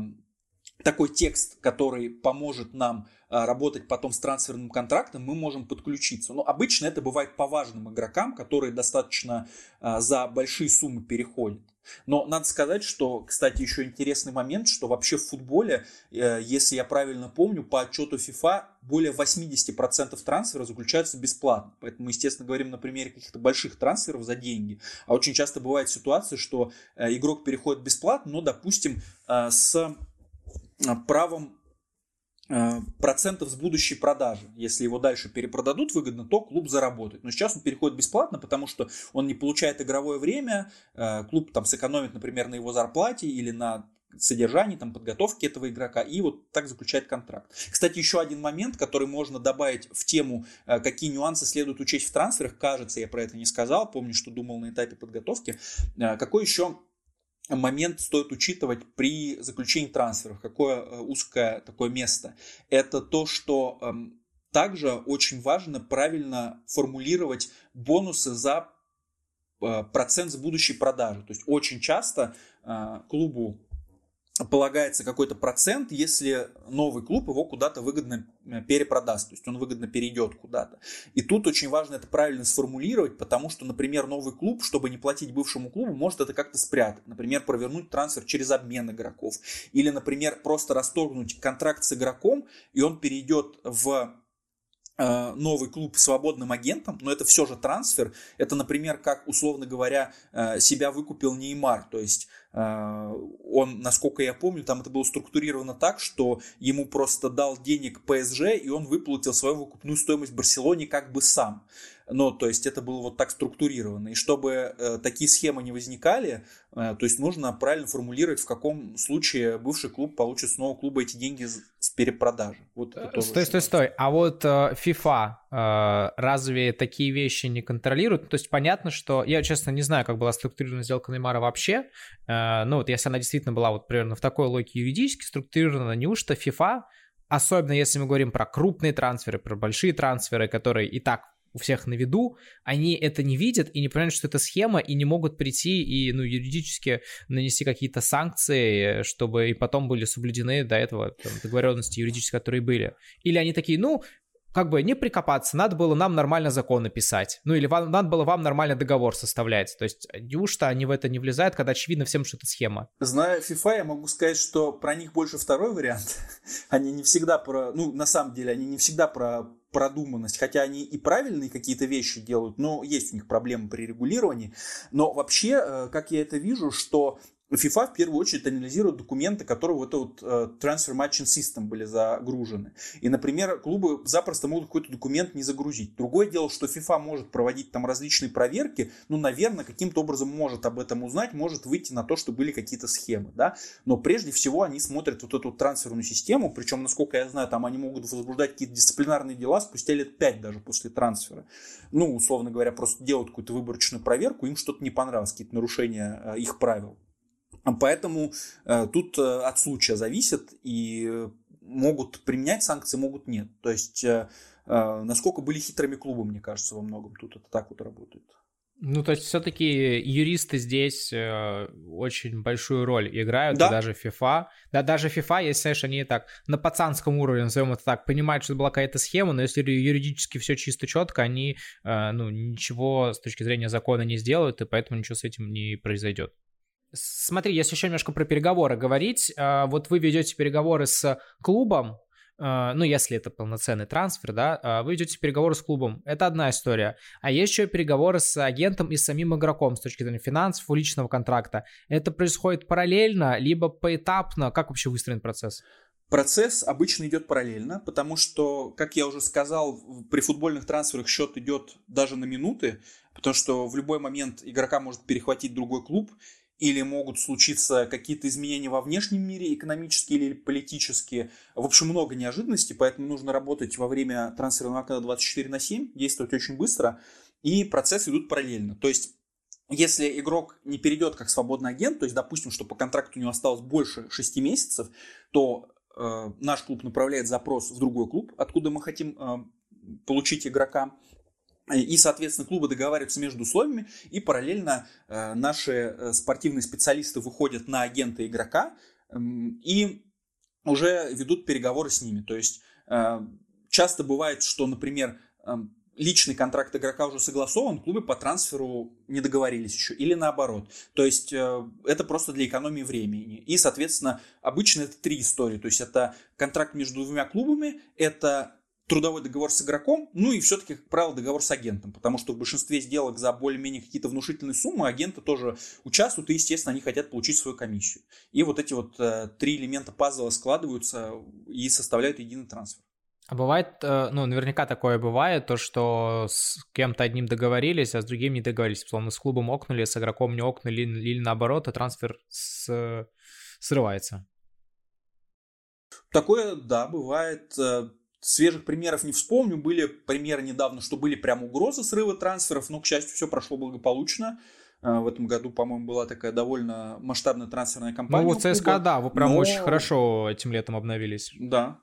такой текст, который поможет нам а, работать потом с трансферным контрактом, мы можем подключиться. Но обычно это бывает по важным игрокам, которые достаточно а, за большие суммы переходят. Но надо сказать, что, кстати, еще интересный момент, что вообще в футболе, э, если я правильно помню, по отчету FIFA более 80% трансфера заключаются бесплатно. Поэтому мы, естественно, говорим на примере каких-то больших трансферов за деньги. А очень часто бывает ситуация, что э, игрок переходит бесплатно, но, допустим, э, с правом Э, процентов с будущей продажи. Если его дальше перепродадут выгодно, то клуб заработает. Но сейчас он переходит бесплатно, потому что он не получает игровое время, э, клуб там сэкономит, например, на его зарплате или на содержании, там, подготовки этого игрока, и вот так заключает контракт. Кстати, еще один момент, который можно добавить в тему, э, какие нюансы следует учесть в трансферах, кажется, я про это не сказал, помню, что думал на этапе подготовки, какой еще момент стоит учитывать при заключении трансферов, какое э, узкое такое место. Это то, что эм, также очень важно правильно формулировать бонусы за э, процент с будущей продажи. То есть очень часто э, клубу полагается какой-то процент, если новый клуб его куда-то выгодно э, перепродаст, то есть он выгодно перейдет куда-то. И тут очень важно это правильно сформулировать, потому что, например, новый клуб, чтобы не платить бывшему клубу, может это как-то спрятать. Например, провернуть трансфер через обмен игроков. Или, например, просто расторгнуть контракт с игроком, и он перейдет в Э, новый клуб свободным агентом, но это все же трансфер. Это, например, как, условно говоря, э, себя выкупил Неймар. То есть он, насколько я помню, там это было структурировано так, что ему просто дал денег ПСЖ, и он выплатил свою выкупную стоимость Барселоне как бы сам. Но, то есть, это было вот так структурировано. И чтобы э, такие схемы не возникали, э, то есть, нужно правильно формулировать, в каком случае бывший клуб получит с нового клуба эти деньги с перепродажи. Вот стой, стой, стой. А вот э, FIFA э, разве такие вещи не контролируют? То есть понятно, что я, честно, не знаю, как была структурирована сделка Неймара вообще. Э, ну вот если она действительно была вот примерно в такой логике юридически структурирована, неужто FIFA, особенно если мы говорим про крупные трансферы, про большие трансферы, которые и так у всех на виду, они это не видят и не понимают, что это схема, и не могут прийти и ну, юридически нанести какие-то санкции, чтобы и потом были соблюдены до этого там, договоренности юридические, которые были. Или они такие, ну, как бы не прикопаться, надо было нам нормально законы писать. Ну или вам, надо было вам нормально договор составлять. То есть неужто они в это не влезают, когда очевидно всем, что это схема? Зная FIFA, я могу сказать, что про них больше второй вариант. они не всегда про... Ну, на самом деле, они не всегда про продуманность, хотя они и правильные какие-то вещи делают, но есть у них проблемы при регулировании. Но вообще, э, как я это вижу, что FIFA в первую очередь анализирует документы, которые в эту вот uh, Transfer Matching System были загружены. И, например, клубы запросто могут какой-то документ не загрузить. Другое дело, что FIFA может проводить там различные проверки, ну, наверное, каким-то образом может об этом узнать, может выйти на то, что были какие-то схемы, да. Но прежде всего они смотрят вот эту трансферную систему, причем, насколько я знаю, там они могут возбуждать какие-то дисциплинарные дела спустя лет 5 даже после трансфера. Ну, условно говоря, просто делают какую-то выборочную проверку, им что-то не понравилось, какие-то нарушения э, их правил. Поэтому э, тут э, от случая зависит, и могут применять санкции, могут нет. То есть, э, насколько были хитрыми клубы, мне кажется, во многом тут это так вот работает. Ну, то есть все-таки юристы здесь э, очень большую роль играют, да. даже FIFA. Да, даже FIFA, если, знаешь, они так на пацанском уровне, назовем это так, понимают, что это была какая-то схема, но если юридически все чисто четко, они, э, ну, ничего с точки зрения закона не сделают, и поэтому ничего с этим не произойдет. Смотри, если еще немножко про переговоры говорить, а, вот вы ведете переговоры с клубом, а, ну, если это полноценный трансфер, да, а, вы ведете переговоры с клубом, это одна история. А есть еще переговоры с агентом и самим игроком с точки зрения финансов, личного контракта. Это происходит параллельно, либо поэтапно? Как вообще выстроен процесс? Процесс обычно идет параллельно, потому что, как я уже сказал, при футбольных трансферах счет идет даже на минуты, потому что в любой момент игрока может перехватить другой клуб, или могут случиться какие-то изменения во внешнем мире, экономические или политические. В общем, много неожиданностей, поэтому нужно работать во время трансферного окна 24 на 7, действовать очень быстро, и процессы идут параллельно. То есть если игрок не перейдет как свободный агент, то есть, допустим, что по контракту у него осталось больше 6 месяцев, то э, наш клуб направляет запрос в другой клуб, откуда мы хотим э, получить игрока. И, соответственно, клубы договариваются между условиями, и параллельно э, наши э, спортивные специалисты выходят на агента игрока э, и уже ведут переговоры с ними. То есть э, часто бывает, что, например, э, личный контракт игрока уже согласован, клубы по трансферу не договорились еще, или наоборот. То есть это просто для экономии времени. И, соответственно, обычно это три истории. То есть это контракт между двумя клубами, это трудовой договор с игроком, ну и все-таки, как правило, договор с агентом, потому что в большинстве сделок за более-менее какие-то внушительные суммы агенты тоже участвуют, и, естественно, они хотят получить свою комиссию. И вот эти вот э, три элемента пазла складываются и составляют единый трансфер. А бывает, э, ну, наверняка такое бывает, то, что с кем-то одним договорились, а с другим не договорились. Словно с клубом окнули, с игроком не окнули, или наоборот, а трансфер с... срывается. Такое, да, бывает. Свежих примеров не вспомню. Были примеры недавно, что были прям угрозы срыва трансферов, но, к счастью, все прошло благополучно. А, в этом году, по-моему, была такая довольно масштабная трансферная кампания. Ну, вот ЦСКА, да, вы прям но... очень хорошо этим летом обновились. Да,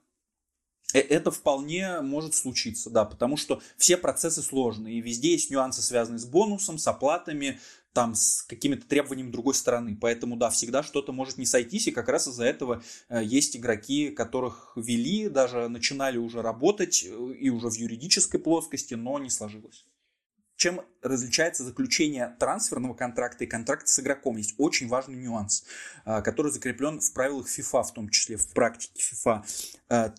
э, это вполне может случиться, да, потому что все процессы сложные, и везде есть нюансы, связанные с бонусом, с оплатами, там с какими-то требованиями другой стороны. Поэтому, да, всегда что-то может не сойтись, и как раз из-за этого э, есть игроки, которых вели, даже начинали уже работать э, и уже в юридической плоскости, но не сложилось. Чем различается заключение трансферного контракта и контракта с игроком? Есть очень важный нюанс, э, который закреплен в правилах FIFA, в том числе в практике FIFA.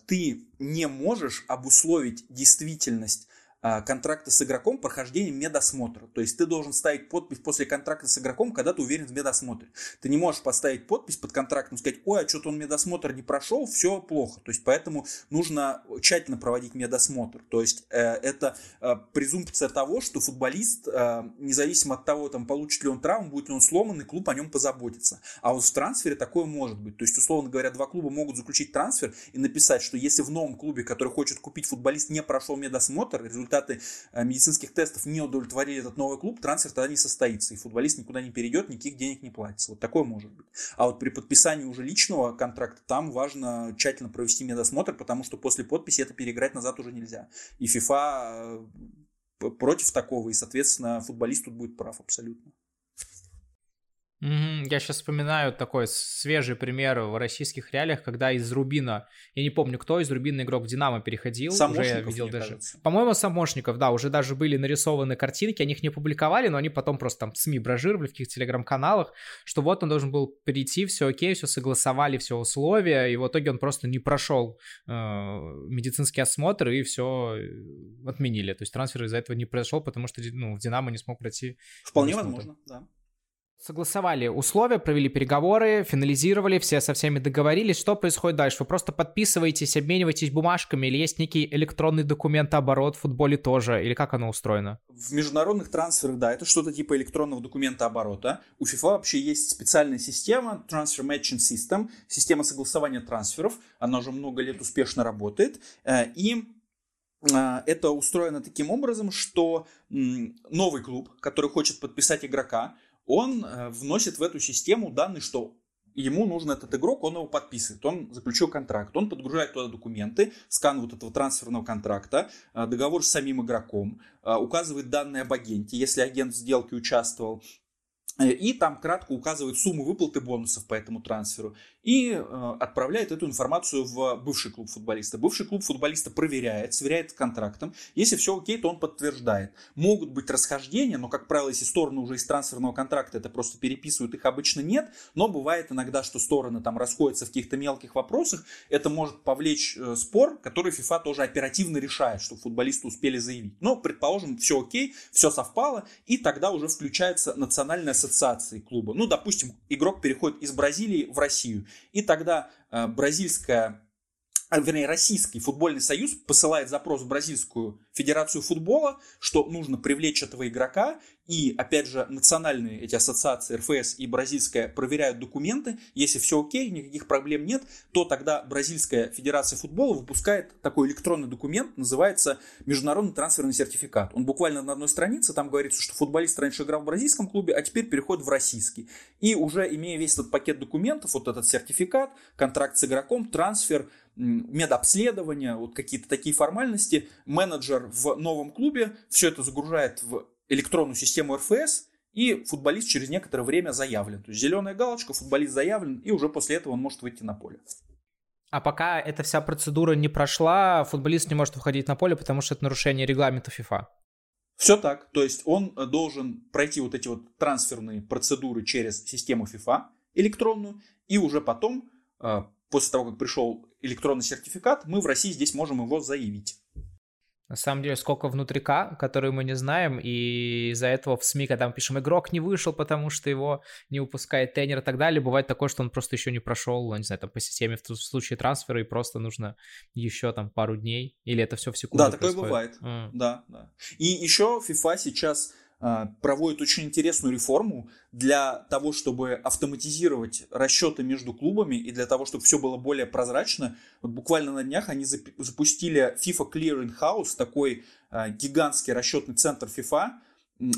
Ты не можешь обусловить действительность контракта с игроком прохождением медосмотра. То есть ты должен ставить подпись после контракта с игроком, когда ты уверен в медосмотре. Ты не можешь поставить подпись под контрактом, сказать, ой, а что-то он медосмотр не прошел, все плохо. То есть поэтому нужно тщательно проводить медосмотр. То есть э, это э, презумпция того, что футболист, э, независимо от того, там, получит ли он травму, будет ли он сломан, и клуб о нем позаботится. А вот в трансфере такое может быть. То есть, условно говоря, два клуба могут заключить трансфер и написать, что если в новом клубе, который хочет купить футболист, не прошел медосмотр, результаты э, медицинских тестов не удовлетворили этот новый клуб, трансфер тогда не состоится, и футболист никуда не перейдет, никаких денег не платится. Вот такое может быть. А вот при подписании уже личного контракта там важно тщательно провести медосмотр, потому что после подписи это переиграть назад уже нельзя. И FIFA э, против такого, и, соответственно, футболист тут будет прав абсолютно. Я сейчас вспоминаю такой свежий пример в российских реалиях, когда из Рубина, я не помню кто, из Рубина игрок в Динамо переходил. Уже я видел даже. Кажется. По-моему, Самошников, да, уже даже были нарисованы картинки, они их не публиковали, но они потом просто там СМИ бражировали в каких-то телеграм-каналах, что вот он должен был перейти, все окей, все согласовали, все условия, и в итоге он просто не прошел э, медицинский осмотр, и все э, отменили. То есть трансфер из-за этого не произошел, потому что ну, в Динамо не смог пройти. Вполне возможно, да. Согласовали условия, провели переговоры, финализировали, все со всеми договорились. Что происходит дальше? Вы просто подписываетесь, обмениваетесь бумажками или есть некий электронный документооборот в футболе тоже? Или как оно устроено? В международных трансферах, да, это что-то типа электронного документа оборота. У FIFA вообще есть специальная система Transfer Matching System, система согласования трансферов. Она уже много лет успешно работает. Э, и э, это устроено таким образом, что новый клуб, который хочет подписать игрока, он э, вносит в эту систему данные, что ему нужен этот игрок, он его подписывает, он заключил контракт, он подгружает туда документы, скан вот этого трансферного контракта, э, договор с самим игроком, э, указывает данные об агенте, если агент в сделке участвовал, и там кратко указывает сумму выплаты бонусов по этому трансферу и э, отправляет эту информацию в бывший клуб футболиста. Бывший клуб футболиста проверяет, сверяет контрактом. Если все окей, то он подтверждает. Могут быть расхождения, но, как правило, если стороны уже из трансферного контракта это просто переписывают, их обычно нет. Но бывает иногда, что стороны там расходятся в каких-то мелких вопросах. Это может повлечь э, спор, который FIFA тоже оперативно решает, чтобы футболисты успели заявить. Но, предположим, все окей, все совпало, и тогда уже включается национальная ассоциация клуба. Ну, допустим, игрок переходит из Бразилии в Россию. И тогда э, бразильская а, вернее, Российский футбольный союз посылает запрос в Бразильскую Федерацию футбола, что нужно привлечь этого игрока, и, опять же, национальные эти ассоциации РФС и бразильская проверяют документы, если все окей, никаких проблем нет, то тогда Бразильская Федерация футбола выпускает такой электронный документ, называется Международный трансферный сертификат. Он буквально на одной странице, там говорится, что футболист раньше играл в бразильском клубе, а теперь переходит в российский. И уже имея весь этот пакет документов, вот этот сертификат, контракт с игроком, трансфер, медобследование, вот какие-то такие формальности, менеджер в новом клубе все это загружает в электронную систему РФС, и футболист через некоторое время заявлен. То есть зеленая галочка, футболист заявлен, и уже после этого он может выйти на поле. А пока эта вся процедура не прошла, футболист не может выходить на поле, потому что это нарушение регламента FIFA. Все так. То есть он должен пройти вот эти вот трансферные процедуры через систему FIFA электронную, и уже потом а, после того, как пришел электронный сертификат, мы в России здесь можем его заявить. На самом деле, сколько внутрика, которые мы не знаем, и из-за этого в СМИ, когда мы пишем, игрок не вышел, потому что его не выпускает тренер и так далее, бывает такое, что он просто еще не прошел, не знаю, там по системе в случае трансфера, и просто нужно еще там пару дней, или это все в секунду Да, такое бывает, mm. да, да. И еще FIFA сейчас проводит очень интересную реформу для того, чтобы автоматизировать расчеты между клубами и для того, чтобы все было более прозрачно. Вот буквально на днях они запустили FIFA Clearing House, такой а, гигантский расчетный центр FIFA.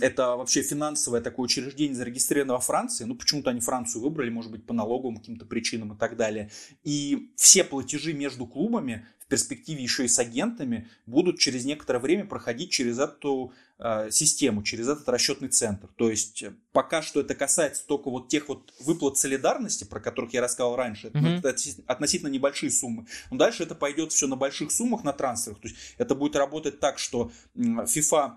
Это вообще финансовое такое учреждение, зарегистрировано во Франции. Ну, почему-то они Францию выбрали, может быть, по налоговым каким-то причинам и так далее. И все платежи между клубами перспективе еще и с агентами будут через некоторое время проходить через эту э, систему, через этот расчетный центр. То есть э, пока что это касается только вот тех вот выплат солидарности, про которых я рассказал раньше, mm-hmm. это относительно небольшие суммы. Но дальше это пойдет все на больших суммах, на трансферах. То есть это будет работать так, что FIFA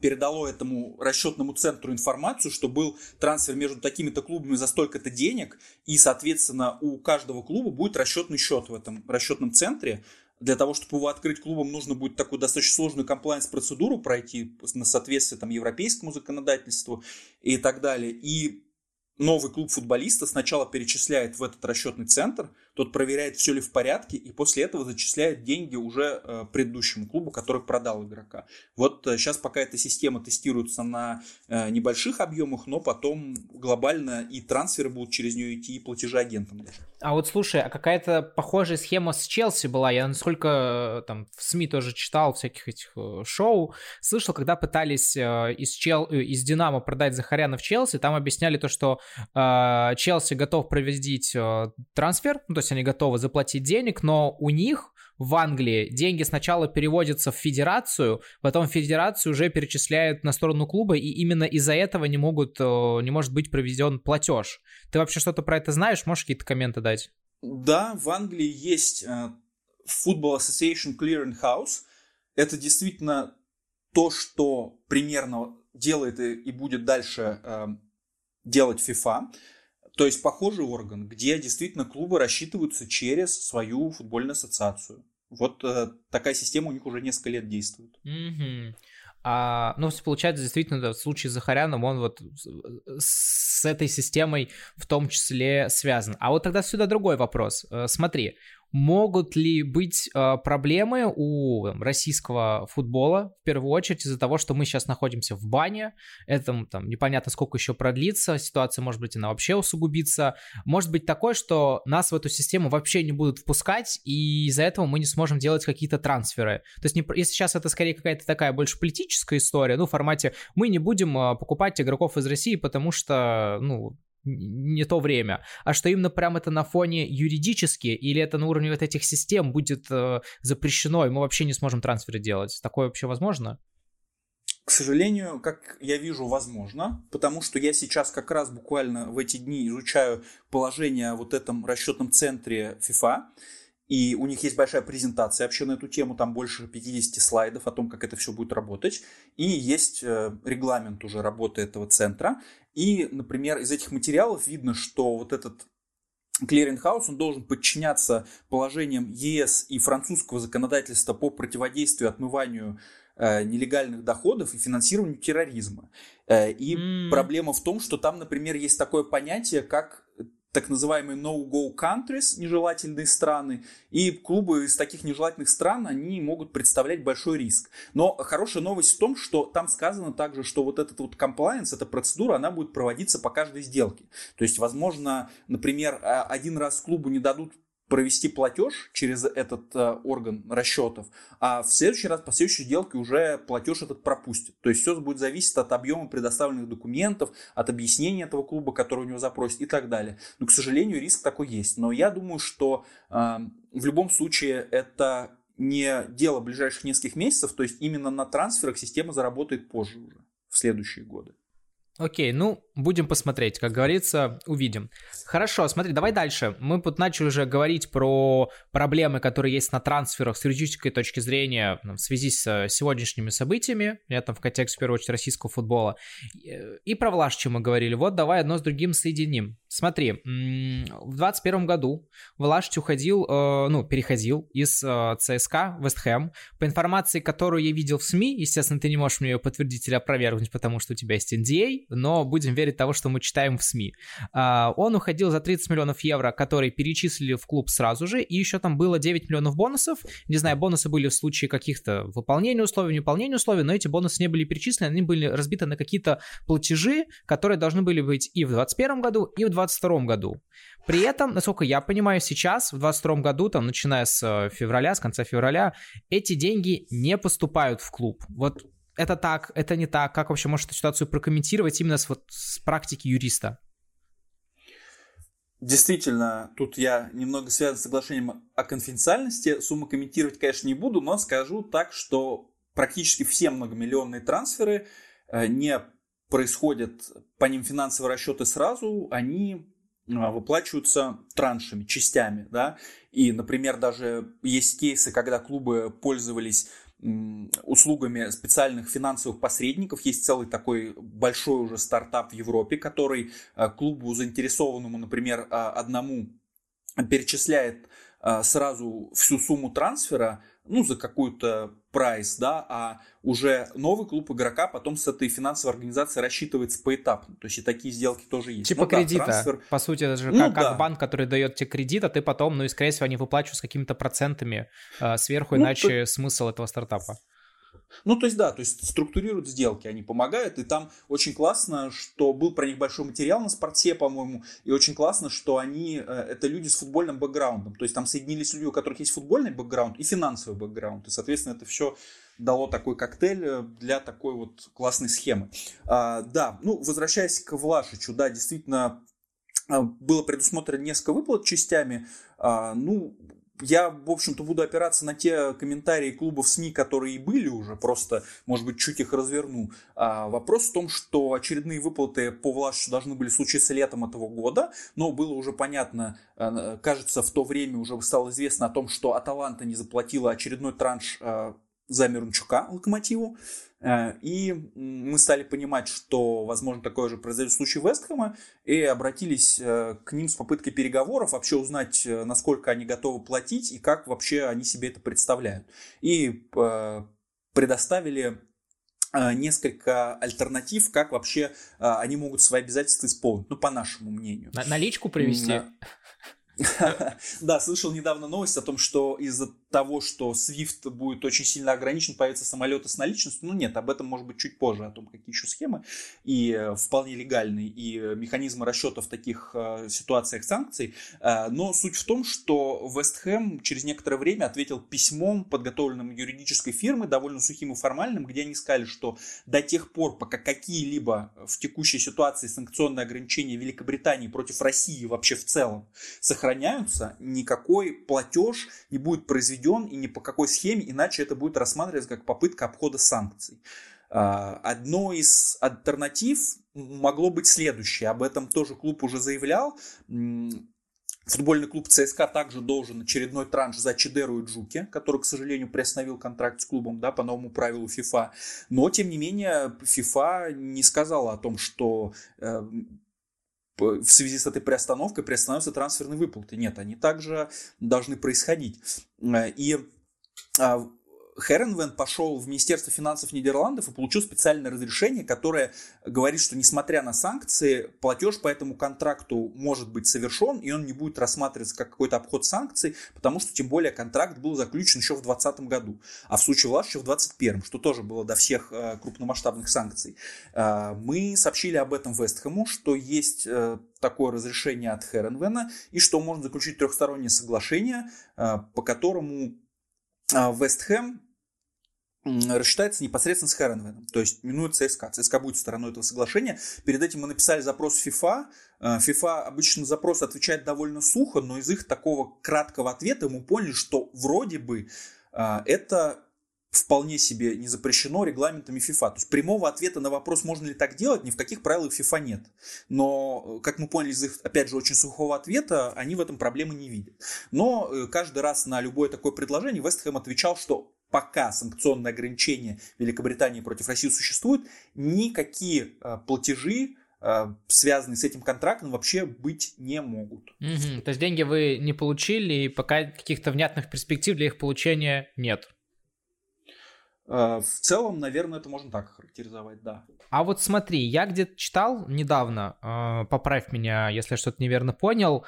передало этому расчетному центру информацию, что был трансфер между такими-то клубами за столько-то денег, и, соответственно, у каждого клуба будет расчетный счет в этом расчетном центре, для того, чтобы его открыть клубом, нужно будет такую достаточно сложную комплайнс-процедуру пройти на соответствие там, европейскому законодательству и так далее. И новый клуб футболиста сначала перечисляет в этот расчетный центр, тот проверяет, все ли в порядке, и после этого зачисляет деньги уже э, предыдущему клубу, который продал игрока. Вот э, сейчас пока эта система тестируется на э, небольших объемах, но потом глобально и трансферы будут через нее идти, и платежи агентам даже. А вот слушай, а какая-то похожая схема с Челси была? Я насколько там в СМИ тоже читал всяких этих шоу, слышал, когда пытались из, Чел... из Динамо продать Захаряна в Челси, там объясняли то, что Челси готов проводить трансфер, ну, то есть они готовы заплатить денег, но у них в Англии деньги сначала переводятся в федерацию, потом федерацию уже перечисляют на сторону клуба, и именно из-за этого не могут, э, не может быть проведен платеж. Ты вообще что-то про это знаешь? Можешь какие-то комменты дать? Да, в Англии есть э, Football Association Clearing House. Это действительно то, что примерно делает и будет дальше э, делать FIFA. То есть похожий орган, где действительно клубы рассчитываются через свою футбольную ассоциацию. Вот э, такая система у них уже несколько лет действует. Mm-hmm. А, ну, получается, действительно, да, в случае с Захаряном он вот с этой системой в том числе связан. А вот тогда сюда другой вопрос. Э, смотри, Могут ли быть э, проблемы у там, российского футбола, в первую очередь из-за того, что мы сейчас находимся в бане, это там непонятно сколько еще продлится, ситуация, может быть, она вообще усугубится. Может быть такое, что нас в эту систему вообще не будут впускать, и из-за этого мы не сможем делать какие-то трансферы. То есть не, если сейчас это скорее какая-то такая больше политическая история, ну, в формате мы не будем э, покупать игроков из России, потому что, ну, не то время, а что именно прям это на фоне юридически, или это на уровне вот этих систем будет э, запрещено, и мы вообще не сможем трансферы делать. Такое вообще возможно? К сожалению, как я вижу, возможно, потому что я сейчас как раз буквально в эти дни изучаю положение о вот этом расчетном центре FIFA, и у них есть большая презентация вообще на эту тему, там больше 50 слайдов о том, как это все будет работать. И есть э, регламент уже работы этого центра. И, например, из этих материалов видно, что вот этот clearing house, он должен подчиняться положениям ЕС и французского законодательства по противодействию отмыванию э, нелегальных доходов и финансированию терроризма. Э, и mm. проблема в том, что там, например, есть такое понятие, как так называемые no-go countries, нежелательные страны, и клубы из таких нежелательных стран, они могут представлять большой риск. Но хорошая новость в том, что там сказано также, что вот этот вот compliance, эта процедура, она будет проводиться по каждой сделке. То есть, возможно, например, а, один раз клубу не дадут провести платеж через этот э, орган расчетов, а в следующий раз по следующей сделке уже платеж этот пропустит. То есть все будет зависеть от объема предоставленных документов, от объяснения этого клуба, который у него запросит и так далее. Но, к сожалению, риск такой есть. Но я думаю, что э, в любом случае это не дело ближайших нескольких месяцев, то есть именно на трансферах система заработает позже уже, в следующие годы. Окей, ну, будем посмотреть, как говорится, увидим. Хорошо, смотри, давай дальше. Мы тут начали уже говорить про проблемы, которые есть на трансферах с юридической точки зрения в связи с сегодняшними событиями, это в контексте, в первую очередь, российского футбола. И про Влашича мы говорили. Вот давай одно с другим соединим. Смотри, в 2021 году Влашич уходил, э, ну, переходил из э, ЦСКА в Вестхэм. По информации, которую я видел в СМИ, естественно, ты не можешь мне ее подтвердить или опровергнуть, потому что у тебя есть NDA, но будем верить того, что мы читаем в СМИ. А, он уходил за 30 миллионов евро, которые перечислили в клуб сразу же, и еще там было 9 миллионов бонусов. Не знаю, бонусы были в случае каких-то выполнения условий, неуполнения условий, но эти бонусы не были перечислены, они были разбиты на какие-то платежи, которые должны были быть и в 2021 году, и в 2022 году. При этом, насколько я понимаю, сейчас, в 2022 году, там, начиная с э, февраля, с конца февраля, эти деньги не поступают в клуб. Вот это так, это не так, как вообще может эту ситуацию прокомментировать именно с, вот, с практики юриста? Действительно, тут я немного связан с соглашением о конфиденциальности. Сумму комментировать, конечно, не буду, но скажу так, что практически все многомиллионные трансферы э, не происходят по ним финансовые расчеты сразу, они э, выплачиваются траншами, частями, да, и, например, даже есть кейсы, когда клубы пользовались услугами специальных финансовых посредников. Есть целый такой большой уже стартап в Европе, который э, клубу заинтересованному, например, а, одному перечисляет сразу всю сумму трансфера, ну, за какую-то прайс, да, а уже новый клуб игрока потом с этой финансовой организацией рассчитывается поэтапно. То есть и такие сделки тоже есть. Типа ну, кредита. Да, трансфер... По сути, это же ну, как, да. как банк, который дает тебе кредит, а ты потом, ну и скорее всего, они выплачивают с какими-то процентами э, сверху, ну, иначе то... смысл этого стартапа. Ну, то есть, да, то есть структурируют сделки, они помогают, и там очень классно, что был про них большой материал на спорте, по-моему, и очень классно, что они, э, это люди с футбольным бэкграундом, то есть там соединились люди, у которых есть футбольный бэкграунд и финансовый бэкграунд, и, соответственно, это все дало такой коктейль э, для такой вот классной схемы. А, да, ну, возвращаясь к Влашичу, да, действительно, а, было предусмотрено несколько выплат частями. А, ну, я, в общем-то, буду опираться на те комментарии клубов СМИ, которые и были уже, просто, может быть, чуть их разверну. А, вопрос в том, что очередные выплаты по Влашичу должны были случиться летом этого года, но было уже понятно, а, кажется, в то время уже стало известно о том, что Аталанта не заплатила очередной транш а, за Мирончука Локомотиву. Э, и мы стали понимать, что, возможно, такое же произойдет в случае Вестхэма, и обратились э, к ним с попыткой переговоров, вообще узнать, э, насколько они готовы платить и как вообще они себе это представляют. И предоставили несколько альтернатив, как вообще они могут свои обязательства исполнить, ну, по нашему мнению. Наличку привести? Да, слышал недавно новость о том, что из-за того, что SWIFT будет очень сильно ограничен, появятся самолеты с наличностью. Ну нет, об этом может быть чуть позже, о том, какие еще схемы и э, вполне легальные, и э, механизмы расчета в таких э, ситуациях санкций. Но суть в том, что Вестхэм через некоторое время ответил письмом, подготовленным юридической фирмой, довольно сухим и формальным, где они сказали, что до тех пор, пока какие-либо в текущей ситуации санкционные ограничения Великобритании против России вообще в целом сохраняются, никакой платеж не будет произведен и ни по какой схеме, иначе это будет рассматриваться как попытка обхода санкций. А, одно из альтернатив могло быть следующее. Об этом тоже клуб уже заявлял. Футбольный клуб ЦСКА также должен очередной транш за Чедеру и Джуки, который, к сожалению, приостановил контракт с клубом да, по новому правилу ФИФА. Но, тем не менее, ФИФА не сказала о том, что э, в связи с этой приостановкой приостанавливаются трансферные выплаты. Нет, они также должны происходить. Э, и а, Херенвен пошел в Министерство финансов Нидерландов и получил специальное разрешение, которое говорит, что несмотря на санкции, платеж по этому контракту может быть совершен, и он не будет рассматриваться как какой-то обход санкций, потому что тем более контракт был заключен еще в 2020 году, а в случае Влаш еще в 2021, что тоже было до всех э, крупномасштабных санкций. Э, мы сообщили об этом Вестхэму, что есть э, такое разрешение от Херенвена, и что можно заключить трехстороннее соглашение, по которому Вестхэм рассчитается непосредственно с Херенвеном, то есть минует ЦСКА. ЦСКА будет стороной этого соглашения. Перед этим мы написали запрос FIFA. FIFA обычно запрос отвечает довольно сухо, но из их такого краткого ответа мы поняли, что вроде бы а, это вполне себе не запрещено регламентами FIFA. То есть прямого ответа на вопрос, можно ли так делать, ни в каких правилах FIFA нет. Но, как мы поняли из их, опять же, очень сухого ответа, они в этом проблемы не видят. Но э, каждый раз на любое такое предложение Вестхэм отвечал, что пока санкционные ограничения Великобритании против России существуют, никакие э, платежи э, связанные с этим контрактом, вообще быть не могут. Угу. То есть деньги вы не получили, и пока каких-то внятных перспектив для их получения нет. Э, в целом, наверное, это можно так характеризовать, да. А вот смотри, я где-то читал недавно, поправь меня, если я что-то неверно понял,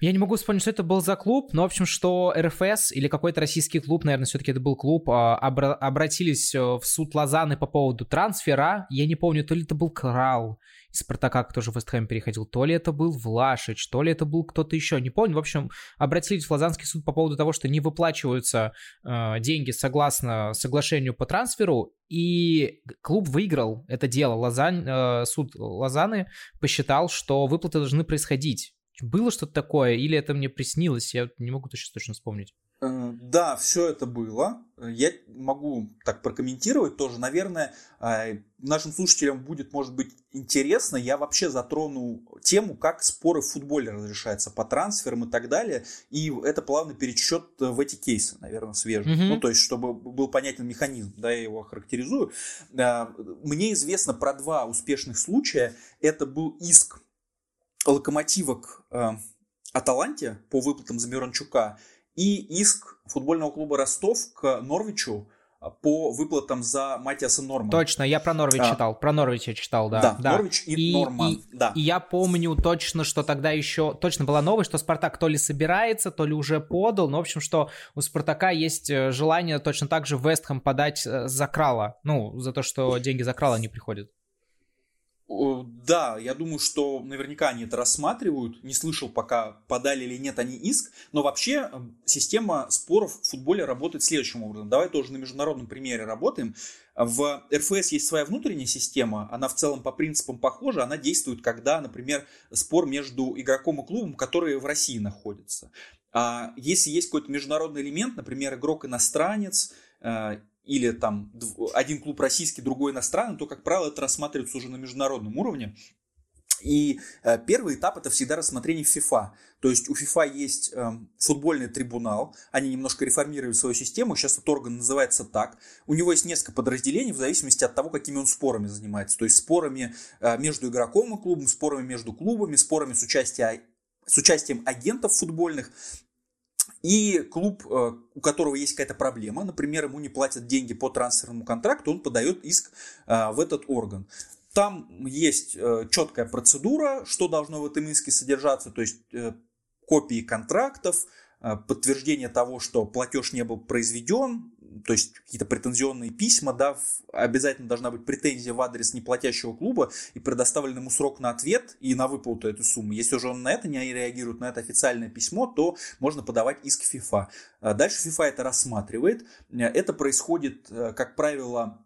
я не могу вспомнить, что это был за клуб, но, в общем, что РФС или какой-то российский клуб, наверное, все-таки это был клуб, обра- обратились э, в суд Лозаны по поводу трансфера. Я не помню, то ли это был Крал из Спартака, кто же в Вестхэм переходил, то ли это был Влашич, то ли это был кто-то еще, не помню. В общем, обратились в Лозанский суд по поводу того, что не выплачиваются э, деньги согласно соглашению по трансферу, и клуб выиграл это дело. Лозань, э, суд Лозаны посчитал, что выплаты должны происходить. Было что-то такое, или это мне приснилось, я не могу сейчас точно вспомнить. Э, да, все это было. Я могу так прокомментировать тоже. Наверное, э, нашим слушателям будет, может быть, интересно. Я вообще затрону тему, как споры в футболе разрешаются по трансферам и так далее. И это плавный перечет в эти кейсы, наверное, свежие. Mm-hmm. Ну, то есть, чтобы был понятен механизм, да, я его характеризую. Э, мне известно про два успешных случая. Это был иск локомотива к э, Аталанте по выплатам за Мирончука и иск футбольного клуба Ростов к Норвичу по выплатам за Матиаса Нормана. Точно, я про Норвич а, читал, про Норвич я читал, да. Да, да. Норвич и, и Норман, и, да. И я помню точно, что тогда еще, точно была новость, что Спартак то ли собирается, то ли уже подал, но, в общем, что у Спартака есть э, желание точно так же Вестхэм подать э, за Крала, ну, за то, что деньги за Крала не приходят. Да, я думаю, что наверняка они это рассматривают. Не слышал пока, подали или нет они иск. Но вообще система споров в футболе работает следующим образом. Давай тоже на международном примере работаем. В РФС есть своя внутренняя система, она в целом по принципам похожа, она действует, когда, например, спор между игроком и клубом, которые в России находятся. А если есть какой-то международный элемент, например, игрок-иностранец, э, или там один клуб российский, другой иностранный, то, как правило, это рассматривается уже на международном уровне. И э, первый этап это всегда рассмотрение FIFA. То есть у FIFA есть э, футбольный трибунал, они немножко реформировали свою систему, сейчас этот орган называется так. У него есть несколько подразделений в зависимости от того, какими он спорами занимается. То есть спорами э, между игроком и клубом, спорами между клубами, спорами с, участия, с участием агентов футбольных и клуб, э, у которого есть какая-то проблема, например, ему не платят деньги по трансферному контракту, он подает иск э, в этот орган. Там есть э, четкая процедура, что должно в этом иске содержаться, то есть копии контрактов, подтверждение того, что платеж не был произведен, то есть какие-то претензионные письма, да, обязательно должна быть претензия в адрес неплатящего клуба и предоставлен ему срок на ответ и на выплату этой суммы. Если уже он на это не реагирует, на это официальное письмо, то можно подавать иск FIFA. А дальше FIFA это рассматривает. Это происходит, э, как правило,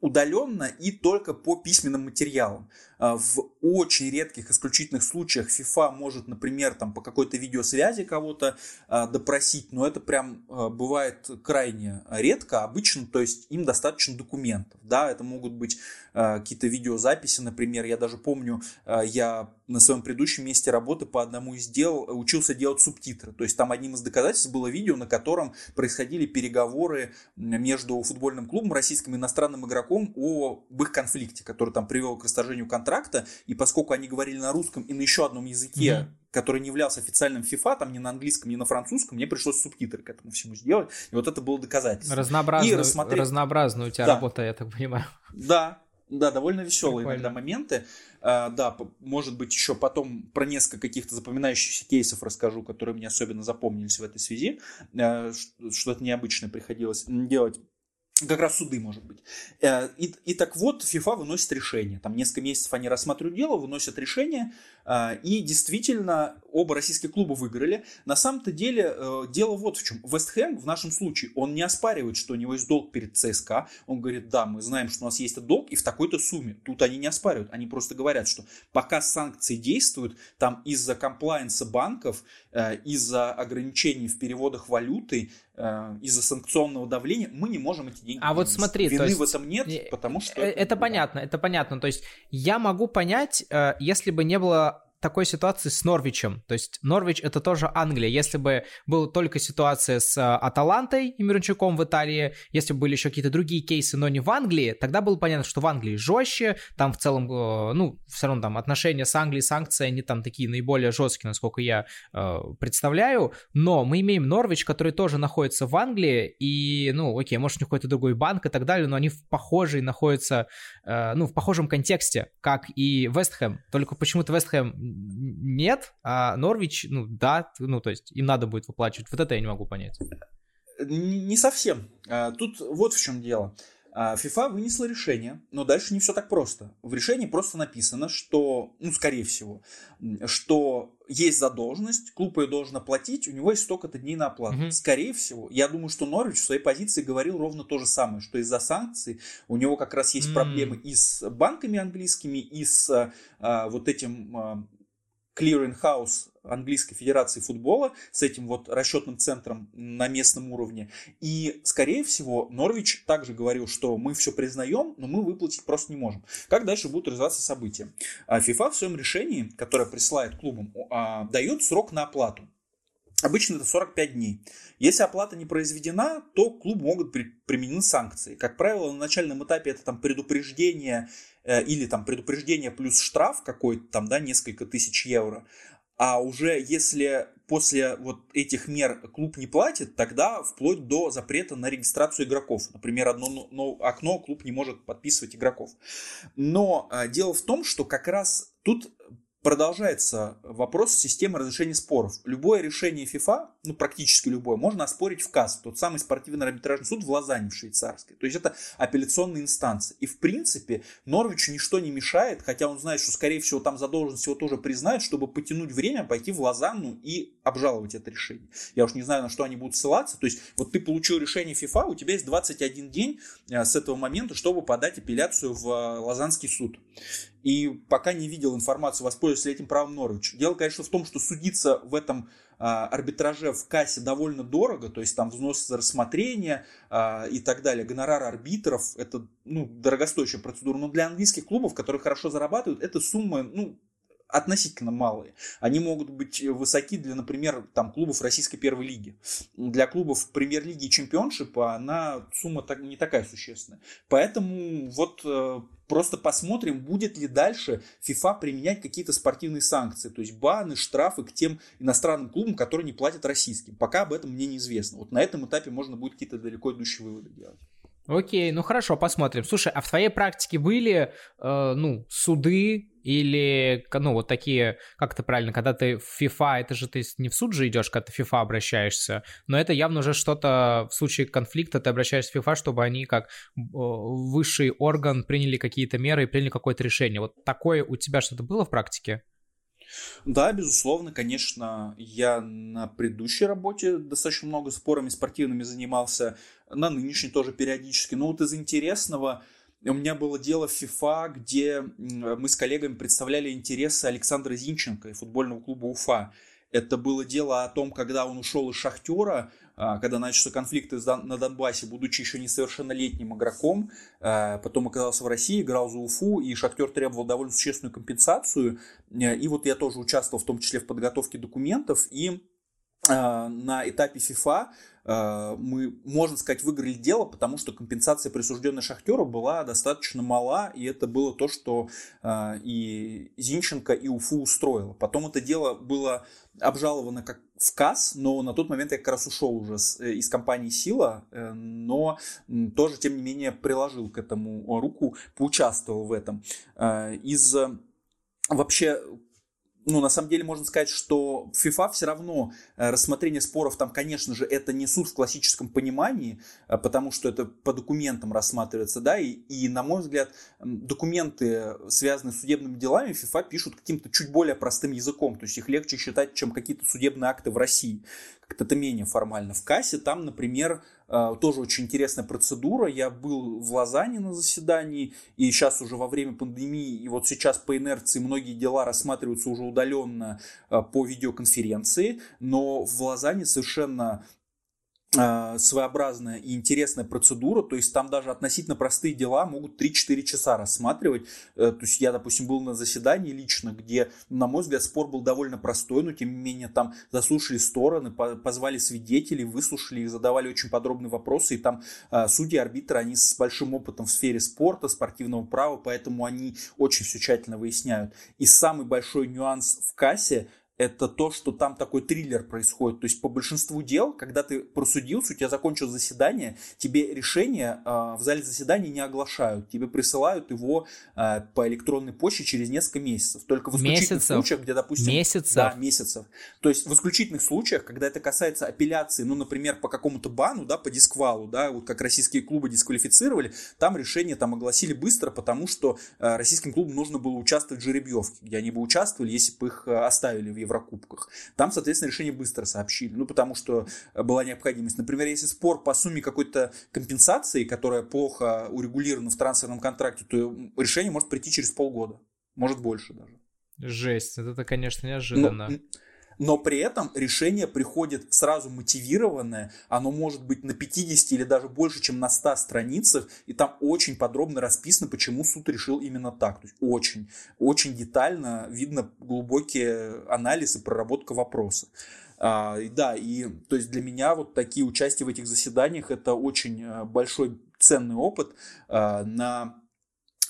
удаленно и только по письменным материалам. А, в очень редких исключительных случаях FIFA может, например, там, по какой-то видеосвязи кого-то а, допросить, но это прям а, бывает крайне редко. Обычно, то есть им достаточно документов. Да, это могут быть какие-то видеозаписи, например. Я даже помню, я на своем предыдущем месте работы по одному из дел учился делать субтитры. То есть там одним из доказательств было видео, на котором происходили переговоры между футбольным клубом, российским иностранным игроком об их конфликте, который там привел к расторжению контракта контракта, и поскольку они говорили на русском и на еще одном языке, mm-hmm. который не являлся официальным FIFA, там ни на английском, ни на французском, мне пришлось субтитры к этому всему сделать, и вот это было доказательство. Разнообразную, рассмотреть... разнообразная у тебя да. работа, я так понимаю. Да, да, довольно веселые Прикольно. иногда моменты. А, да, может быть, еще потом про несколько каких-то запоминающихся кейсов расскажу, которые мне особенно запомнились в этой связи. А, что-то необычное приходилось делать как раз суды, может быть. Э, и, и так вот, ФИФА выносит решение. Там несколько месяцев они рассматривают дело, выносят решение, и действительно оба российских клуба выиграли. На самом-то деле э, дело вот в чем. Вест Хэм в нашем случае, он не оспаривает, что у него есть долг перед ЦСКА. Он говорит, да, мы знаем, что у нас есть долг, и в такой-то сумме. Тут они не оспаривают, они просто говорят, что пока санкции действуют, там из-за комплайенса банков, из-за ограничений в переводах валюты, из-за санкционного давления, мы не можем эти деньги. А вот смотри, вины то есть, в этом нет, потому что это, это понятно, это понятно. То есть я могу понять, э, если бы не было такой ситуации с Норвичем. То есть Норвич это тоже Англия. Если бы была только ситуация с э, Аталантой и Мирончуком в Италии, если бы были еще какие-то другие кейсы, но не в Англии, тогда было понятно, что в Англии жестче, там в целом, э, ну, все равно там отношения с Англией, санкции, они там такие наиболее жесткие, насколько я э, представляю, но мы имеем Норвич, который тоже находится в Англии, и, ну, окей, может, у них какой-то другой банк и так далее, но они в похожей находятся, ну, в похожем контексте, как и Вестхэм, только почему-то Вестхэм нет, а Норвич, ну да, ну то есть им надо будет выплачивать. Вот это я не могу понять. Не совсем. А, тут вот в чем дело. FIFA а, вынесла решение, но дальше не все так просто. В решении просто написано, что, ну, скорее всего, что есть задолженность, клуб ее должен оплатить, у него есть столько-то дней на оплату. Mm-hmm. Скорее всего, я думаю, что Норвич в своей позиции говорил ровно то же самое, что из-за санкций у него как раз есть mm-hmm. проблемы и с банками английскими, и с а, вот этим а, clearing-house английской федерации футбола с этим вот расчетным центром на местном уровне. И, скорее всего, Норвич также говорил, что мы все признаем, но мы выплатить просто не можем. Как дальше будут развиваться события? FIFA в своем решении, которое присылает клубам, а, дает срок на оплату. Обычно это 45 дней. Если оплата не произведена, то клуб могут при, применены санкции. Как правило, на начальном этапе это там предупреждение э, или там предупреждение плюс штраф какой-то там, да, несколько тысяч евро. а уже если после вот этих мер клуб не платит, тогда вплоть до запрета на регистрацию игроков. Например, одно но, окно клуб не может подписывать игроков. Но э, дело в том, что как раз тут продолжается вопрос системы разрешения споров. Любое решение ФИФА, ну практически любое, можно оспорить в КАС, тот самый спортивный арбитражный суд в Лозанне, в швейцарской. То есть это апелляционная инстанция. И в принципе Норвичу ничто не мешает, хотя он знает, что скорее всего там задолженность его тоже признают, чтобы потянуть время, пойти в Лозанну и обжаловать это решение. Я уж не знаю, на что они будут ссылаться. То есть вот ты получил решение ФИФА, у тебя есть 21 день э, с этого момента, чтобы подать апелляцию в э, Лозаннский суд. И пока не видел информацию, воспользовался этим правом Норвич. Дело, конечно, в том, что судиться в этом арбитраже в кассе довольно дорого, то есть там взнос за рассмотрение а, и так далее, гонорар арбитров, это ну, дорогостоящая процедура, но для английских клубов, которые хорошо зарабатывают, эта сумма ну, относительно малые. Они могут быть высоки для, например, там, клубов российской первой лиги. Для клубов премьер-лиги и чемпионшипа она сумма так, не такая существенная. Поэтому вот э, просто посмотрим, будет ли дальше FIFA применять какие-то спортивные санкции, то есть баны, штрафы к тем иностранным клубам, которые не платят российским. Пока об этом мне неизвестно. Вот на этом этапе можно будет какие-то далеко идущие выводы делать. Окей, ну хорошо, посмотрим. Слушай, а в твоей практике были, э, ну, суды или, ну, вот такие, как это правильно, когда ты в FIFA, это же ты не в суд же идешь, когда ты в FIFA обращаешься, но это явно уже что-то в случае конфликта ты обращаешься в FIFA, чтобы они как высший орган приняли какие-то меры и приняли какое-то решение. Вот такое у тебя что-то было в практике? Да, безусловно, конечно, я на предыдущей работе достаточно много спорами спортивными занимался, на нынешней тоже периодически. Но вот из интересного, у меня было дело в FIFA, где мы с коллегами представляли интересы Александра Зинченко и футбольного клуба Уфа. Это было дело о том, когда он ушел из «Шахтера», а, когда начался конфликт на Донбассе, будучи еще несовершеннолетним игроком, а, потом оказался в России, играл за Уфу, и Шахтер требовал довольно существенную компенсацию. Э, и вот я тоже участвовал в том числе в подготовке документов, и а, на этапе FIFA мы, можно сказать, выиграли дело, потому что компенсация, присужденная Шахтеру, была достаточно мала, и это было то, что э, и Зинченко, и Уфу устроило. Потом это дело было обжаловано как в КАС, но на тот момент я как раз ушел уже э, из компании «Сила», но тоже, тем не менее, приложил к этому руку, поучаствовал в этом. Из вообще ну, на самом деле можно сказать, что FIFA все равно э, рассмотрение споров там, конечно же, это не суд в классическом понимании, э, потому что это по документам рассматривается, да, и, и на мой взгляд, документы, связанные с судебными делами, FIFA пишут каким-то чуть более простым языком, то есть их легче считать, чем какие-то судебные акты в России как-то это менее формально. В кассе там, например, э, тоже очень интересная процедура. Я был в Лозанне на заседании, и сейчас уже во время пандемии, и вот сейчас по инерции многие дела рассматриваются уже удаленно э, по видеоконференции, но в Лозанне совершенно Э, своеобразная и интересная процедура, то есть там даже относительно простые дела могут 3-4 часа рассматривать. Э, то есть я, допустим, был на заседании лично, где, на мой взгляд, спор был довольно простой, но тем не менее там заслушали стороны, позвали свидетелей, выслушали их, задавали очень подробные вопросы, и там э, судьи, арбитры, они с большим опытом в сфере спорта, спортивного права, поэтому они очень все тщательно выясняют. И самый большой нюанс в кассе – это то, что там такой триллер происходит. То есть по большинству дел, когда ты просудился, у тебя закончилось заседание, тебе решение э, в зале заседания не оглашают. Тебе присылают его э, по электронной почте через несколько месяцев. Только в исключительных месяцев. случаях, где, допустим... Месяцев? Да, месяцев. То есть в исключительных случаях, когда это касается апелляции, ну, например, по какому-то бану, да, по дисквалу, да, вот как российские клубы дисквалифицировали, там решение там огласили быстро, потому что э, российским клубам нужно было участвовать в жеребьевке, где они бы участвовали, если бы их оставили в Еврокубках. Там, соответственно, решение быстро сообщили, ну, потому что э, была необходимость. Например, если спор по сумме какой-то компенсации, которая плохо урегулирована в трансферном контракте, то решение может прийти через полгода, может больше даже. Жесть, это, конечно, неожиданно. Но, но при этом решение приходит сразу мотивированное, оно может быть на 50 или даже больше, чем на 100 страницах, и там очень подробно расписано, почему суд решил именно так. То есть очень, очень детально видно глубокий анализ и проработка вопроса. А, да, и то есть для меня вот такие участия в этих заседаниях это очень э, большой ценный опыт. А, на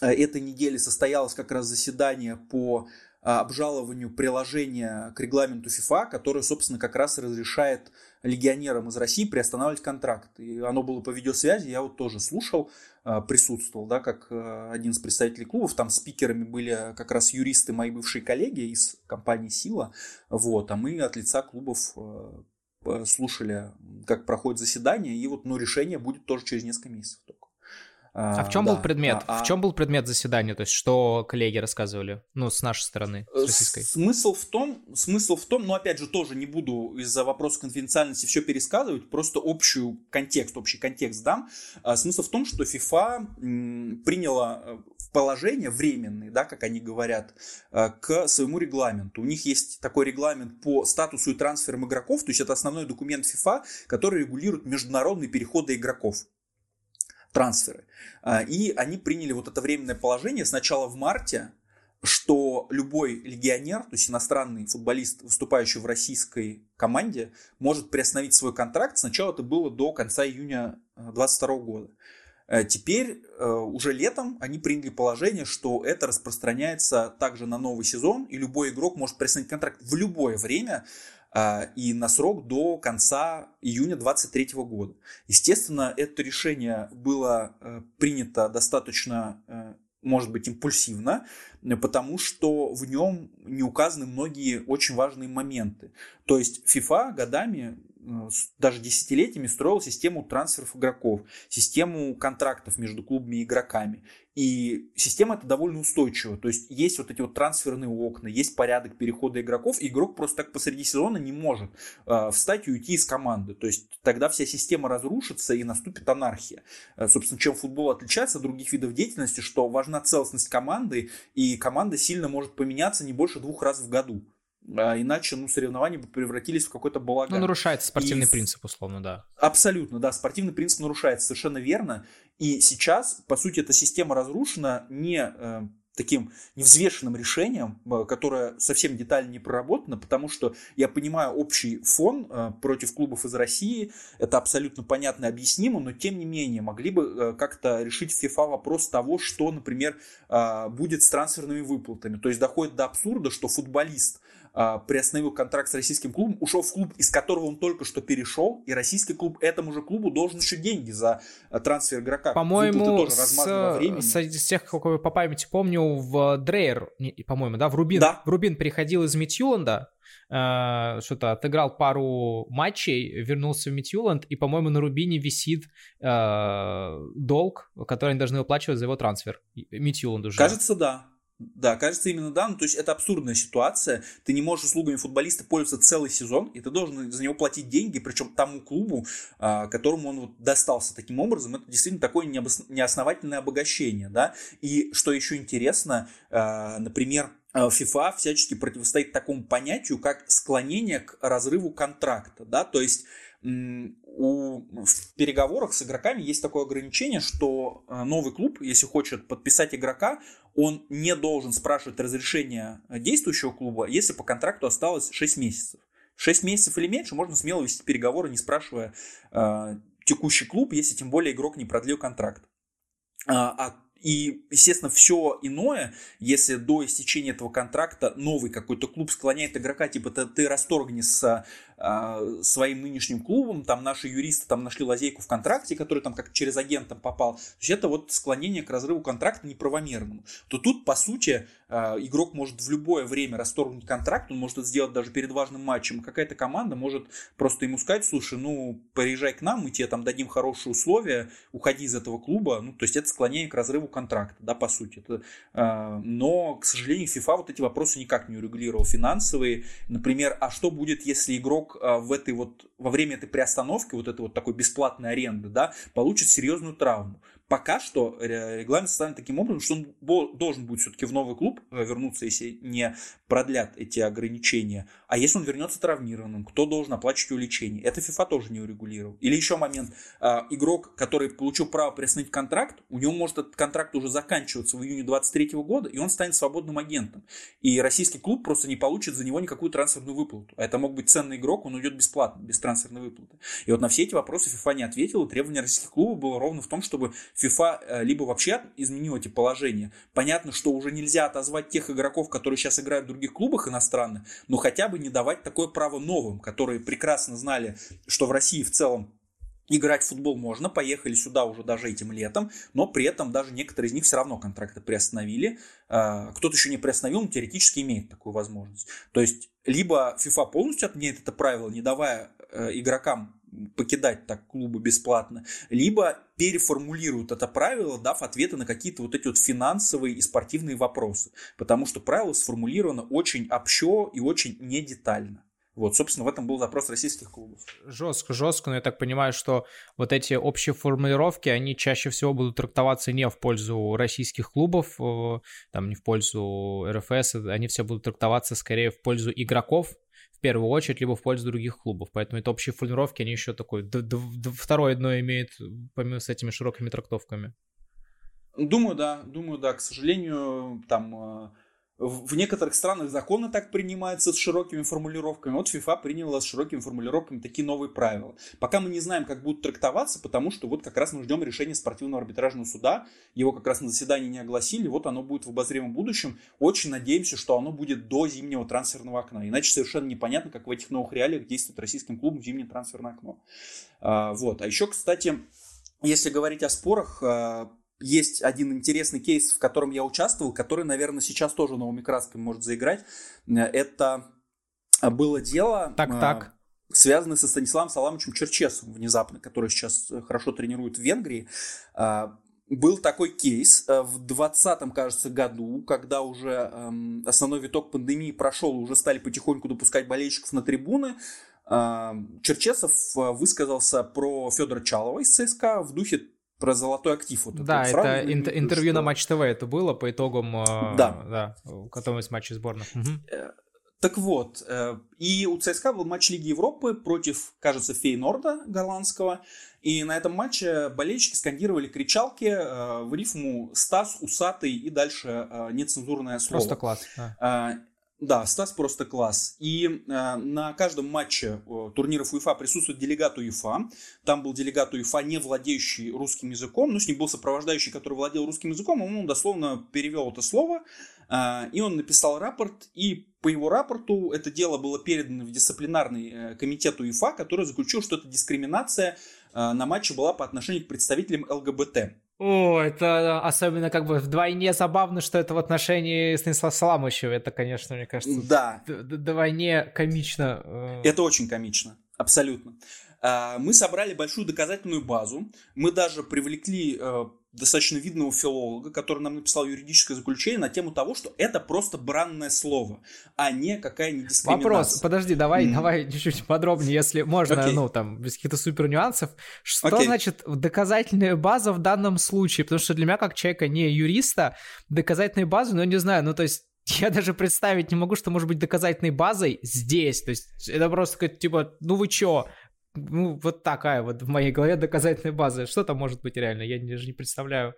э, этой неделе состоялось как раз заседание по обжалованию приложения к регламенту FIFA, которое, собственно, как раз разрешает легионерам из России приостанавливать контракт. И оно было по видеосвязи, я вот тоже слушал, а, присутствовал, да, как а, один из представителей клубов. Там спикерами были как раз юристы, мои бывшие коллеги из компании «Сила». Вот, а мы от лица клубов а, слушали, как проходит заседание, и вот, ну, решение будет тоже через несколько месяцев только. А, в чем да, был предмет? А, в чем был предмет заседания? То есть что коллеги рассказывали? Ну, с нашей стороны, с российской. Смысл в том, смысл в том, ну, опять же, тоже не буду из-за вопроса конфиденциальности все пересказывать, просто общую контекст, общий контекст дам. А, смысл в том, что FIFA приняла э, положение временное, да, как они говорят, э, к своему регламенту. У них есть такой регламент по статусу и трансферам игроков, то есть это основной документ FIFA, который регулирует международные переходы игроков трансферы. А, и они приняли вот это временное положение сначала в марте, что любой легионер, то есть иностранный футболист, выступающий в российской команде, может приостановить свой контракт. Сначала это было до конца июня 2022 э, года. Э, теперь э, уже летом они приняли положение, что это распространяется также на новый сезон, и любой игрок может приостановить контракт в любое время, а, и на срок до конца июня 2023 года. Естественно, это решение было э, принято достаточно, э, может быть, импульсивно, потому что в нем не указаны многие очень важные моменты. То есть FIFA годами Э, даже десятилетиями строил систему трансферов игроков, систему контрактов между клубами и игроками. И система эта довольно устойчива. То есть есть вот эти вот трансферные окна, есть порядок перехода игроков. Игрок просто так посреди сезона не может э, встать и уйти из команды. То есть тогда вся система разрушится и наступит анархия. Э, собственно, чем футбол отличается от других видов деятельности, что важна целостность команды, и команда сильно может поменяться не больше двух раз в году. А иначе ну, соревнования бы превратились в какой-то балаган. Ну, нарушается спортивный и... принцип, условно, да. Абсолютно, да, спортивный принцип нарушается, совершенно верно. И сейчас, по сути, эта система разрушена не э, таким невзвешенным решением, э, которое совсем детально не проработано, потому что я понимаю общий фон э, против клубов из России, это абсолютно понятно и объяснимо, но тем не менее могли бы э, как-то решить FIFA вопрос того, что, например, э, будет с трансферными выплатами. То есть доходит до абсурда, что футболист приостановил контракт с российским клубом, ушел в клуб, из которого он только что перешел, и российский клуб этому же клубу должен еще деньги за а, трансфер игрока. По-моему, с, с, с тех, как я по памяти помню, в Дрейер, по-моему, да, в Рубин, да. в Рубин переходил из Митюланда, Uh, что-то отыграл пару матчей, вернулся в Митюланд, и, по-моему, на Рубине висит uh, долг, который они должны выплачивать за его трансфер. Митюланд уже. Кажется, да. Да, кажется, именно да. Ну, то есть это абсурдная ситуация. Ты не можешь услугами футболиста пользоваться целый сезон, и ты должен за него платить деньги, причем тому клубу, а, которому он вот достался таким образом. Это действительно такое неосновательное обогащение. Да? И что еще интересно, а, например, FIFA всячески противостоит такому понятию, как склонение к разрыву контракта. Да? То есть у, в переговорах с игроками есть такое ограничение, что э, новый клуб, если хочет подписать игрока, он не должен спрашивать разрешения действующего клуба, если по контракту осталось 6 месяцев. 6 месяцев или меньше можно смело вести переговоры, не спрашивая э, текущий клуб, если тем более игрок не продлил контракт. А, а и, естественно, все иное, если до истечения этого контракта новый какой-то клуб склоняет игрока, типа ты, ты расторгни с своим нынешним клубом, там наши юристы там нашли лазейку в контракте, который там как через агента попал. То есть это вот склонение к разрыву контракта неправомерному. То тут, по сути, а, игрок может в любое время расторгнуть контракт, он может это сделать даже перед важным матчем. Какая-то команда может просто ему сказать, слушай, ну, приезжай к нам, мы тебе там дадим хорошие условия, уходи из этого клуба. Ну, то есть это склонение к разрыву контракта, да, по сути. Это, а, но, к сожалению, FIFA вот эти вопросы никак не урегулировал финансовые. Например, а что будет, если игрок игрок а, в этой вот, во время этой приостановки, вот этой вот такой бесплатной аренды, да, получит серьезную травму. Пока что регламент составлен таким образом, что он должен будет все-таки в новый клуб э, вернуться, если не продлят эти ограничения. А если он вернется травмированным, кто должен оплачивать его лечение? Это FIFA тоже не урегулировал. Или еще момент. А, игрок, который получил право приостановить контракт, у него может этот контракт уже заканчиваться в июне 23 года, и он станет свободным агентом. И российский клуб просто не получит за него никакую трансферную выплату. А это мог быть ценный игрок, он уйдет бесплатно, без трансферной выплаты. И вот на все эти вопросы FIFA не ответил, и требование российских клубов было ровно в том, чтобы FIFA либо вообще изменила эти положения. Понятно, что уже нельзя отозвать тех игроков, которые сейчас играют в других клубах иностранных, но хотя бы не давать такое право новым, которые прекрасно знали, что в России в целом Играть в футбол можно, поехали сюда уже даже этим летом, но при этом даже некоторые из них все равно контракты приостановили. А, кто-то еще не приостановил, но теоретически имеет такую возможность. То есть, либо FIFA полностью отменяет это правило, не давая э, игрокам покидать так клубы бесплатно, либо переформулируют это правило, дав ответы на какие-то вот эти вот финансовые и спортивные вопросы. Потому что правило сформулировано очень общо и очень недетально. Вот, собственно, в этом был запрос российских клубов. Жестко, жестко, но я так понимаю, что вот эти общие формулировки, они чаще всего будут трактоваться не в пользу российских клубов, э, там не в пользу РФС, они все будут трактоваться скорее в пользу игроков, первую очередь, либо в пользу других клубов. Поэтому это общие формулировки, они еще такой, второе дно имеют, помимо с этими широкими трактовками. Думаю, да, думаю, да. К сожалению, там э, в некоторых странах законы так принимаются с широкими формулировками. Вот FIFA приняла с широкими формулировками такие новые правила. Пока мы не знаем, как будут трактоваться, потому что вот как раз мы ждем решения спортивного арбитражного суда. Его как раз на заседании не огласили. Вот оно будет в обозримом будущем. Очень надеемся, что оно будет до зимнего трансферного окна. Иначе совершенно непонятно, как в этих новых реалиях действует российским клубом зимнее трансферное окно. А, вот. А еще, кстати, если говорить о спорах, а, есть один интересный кейс, в котором я участвовал, который, наверное, сейчас тоже новыми красками может заиграть. Это было дело... Так, э, так. Связанное со Станиславом Саламовичем Черчесом внезапно, который сейчас хорошо тренирует в Венгрии. Э, был такой кейс э, в 2020, кажется, году, когда уже эм, основной виток пандемии прошел, уже стали потихоньку допускать болельщиков на трибуны. Черчесов высказался про Федора Чалова из ЦСКА в духе про золотой актив. Вот да, это ин- интервью что... на Матч ТВ это было по итогам э, да. Да, которого из матча сборных. Угу. Так вот, э, и у ЦСКА был матч Лиги Европы против, кажется, Фейнорда голландского. И на этом матче болельщики скандировали кричалки в рифму «Стас, усатый» и дальше нецензурное слово. Просто класс. Да. Да, Стас просто класс. И э, на каждом матче э, турниров УЕФА присутствует делегат УЕФА. Там был делегат УЕФА, не владеющий русским языком, но с ним был сопровождающий, который владел русским языком, он дословно перевел это слово, э, и он написал рапорт, и по его рапорту это дело было передано в дисциплинарный э, комитет УЕФА, который заключил, что эта дискриминация э, на матче была по отношению к представителям ЛГБТ. О, это особенно как бы вдвойне забавно, что это в отношении Станислава Саламовича. Это, конечно, мне кажется, да. вдвойне комично. Э. Это очень комично, абсолютно. А, мы собрали большую доказательную базу. Мы даже привлекли э, достаточно видного филолога, который нам написал юридическое заключение на тему того, что это просто бранное слово, а не какая-нибудь дискриминация. Вопрос, подожди, давай, mm. давай чуть-чуть подробнее, если можно, okay. ну, там, без каких-то супер нюансов. Что okay. значит доказательная база в данном случае? Потому что для меня, как человека не юриста, доказательная база, ну, не знаю, ну, то есть я даже представить не могу, что может быть доказательной базой здесь. То есть это просто типа, ну вы чё, ну, вот такая вот в моей голове доказательная база. Что там может быть реально? Я даже не представляю.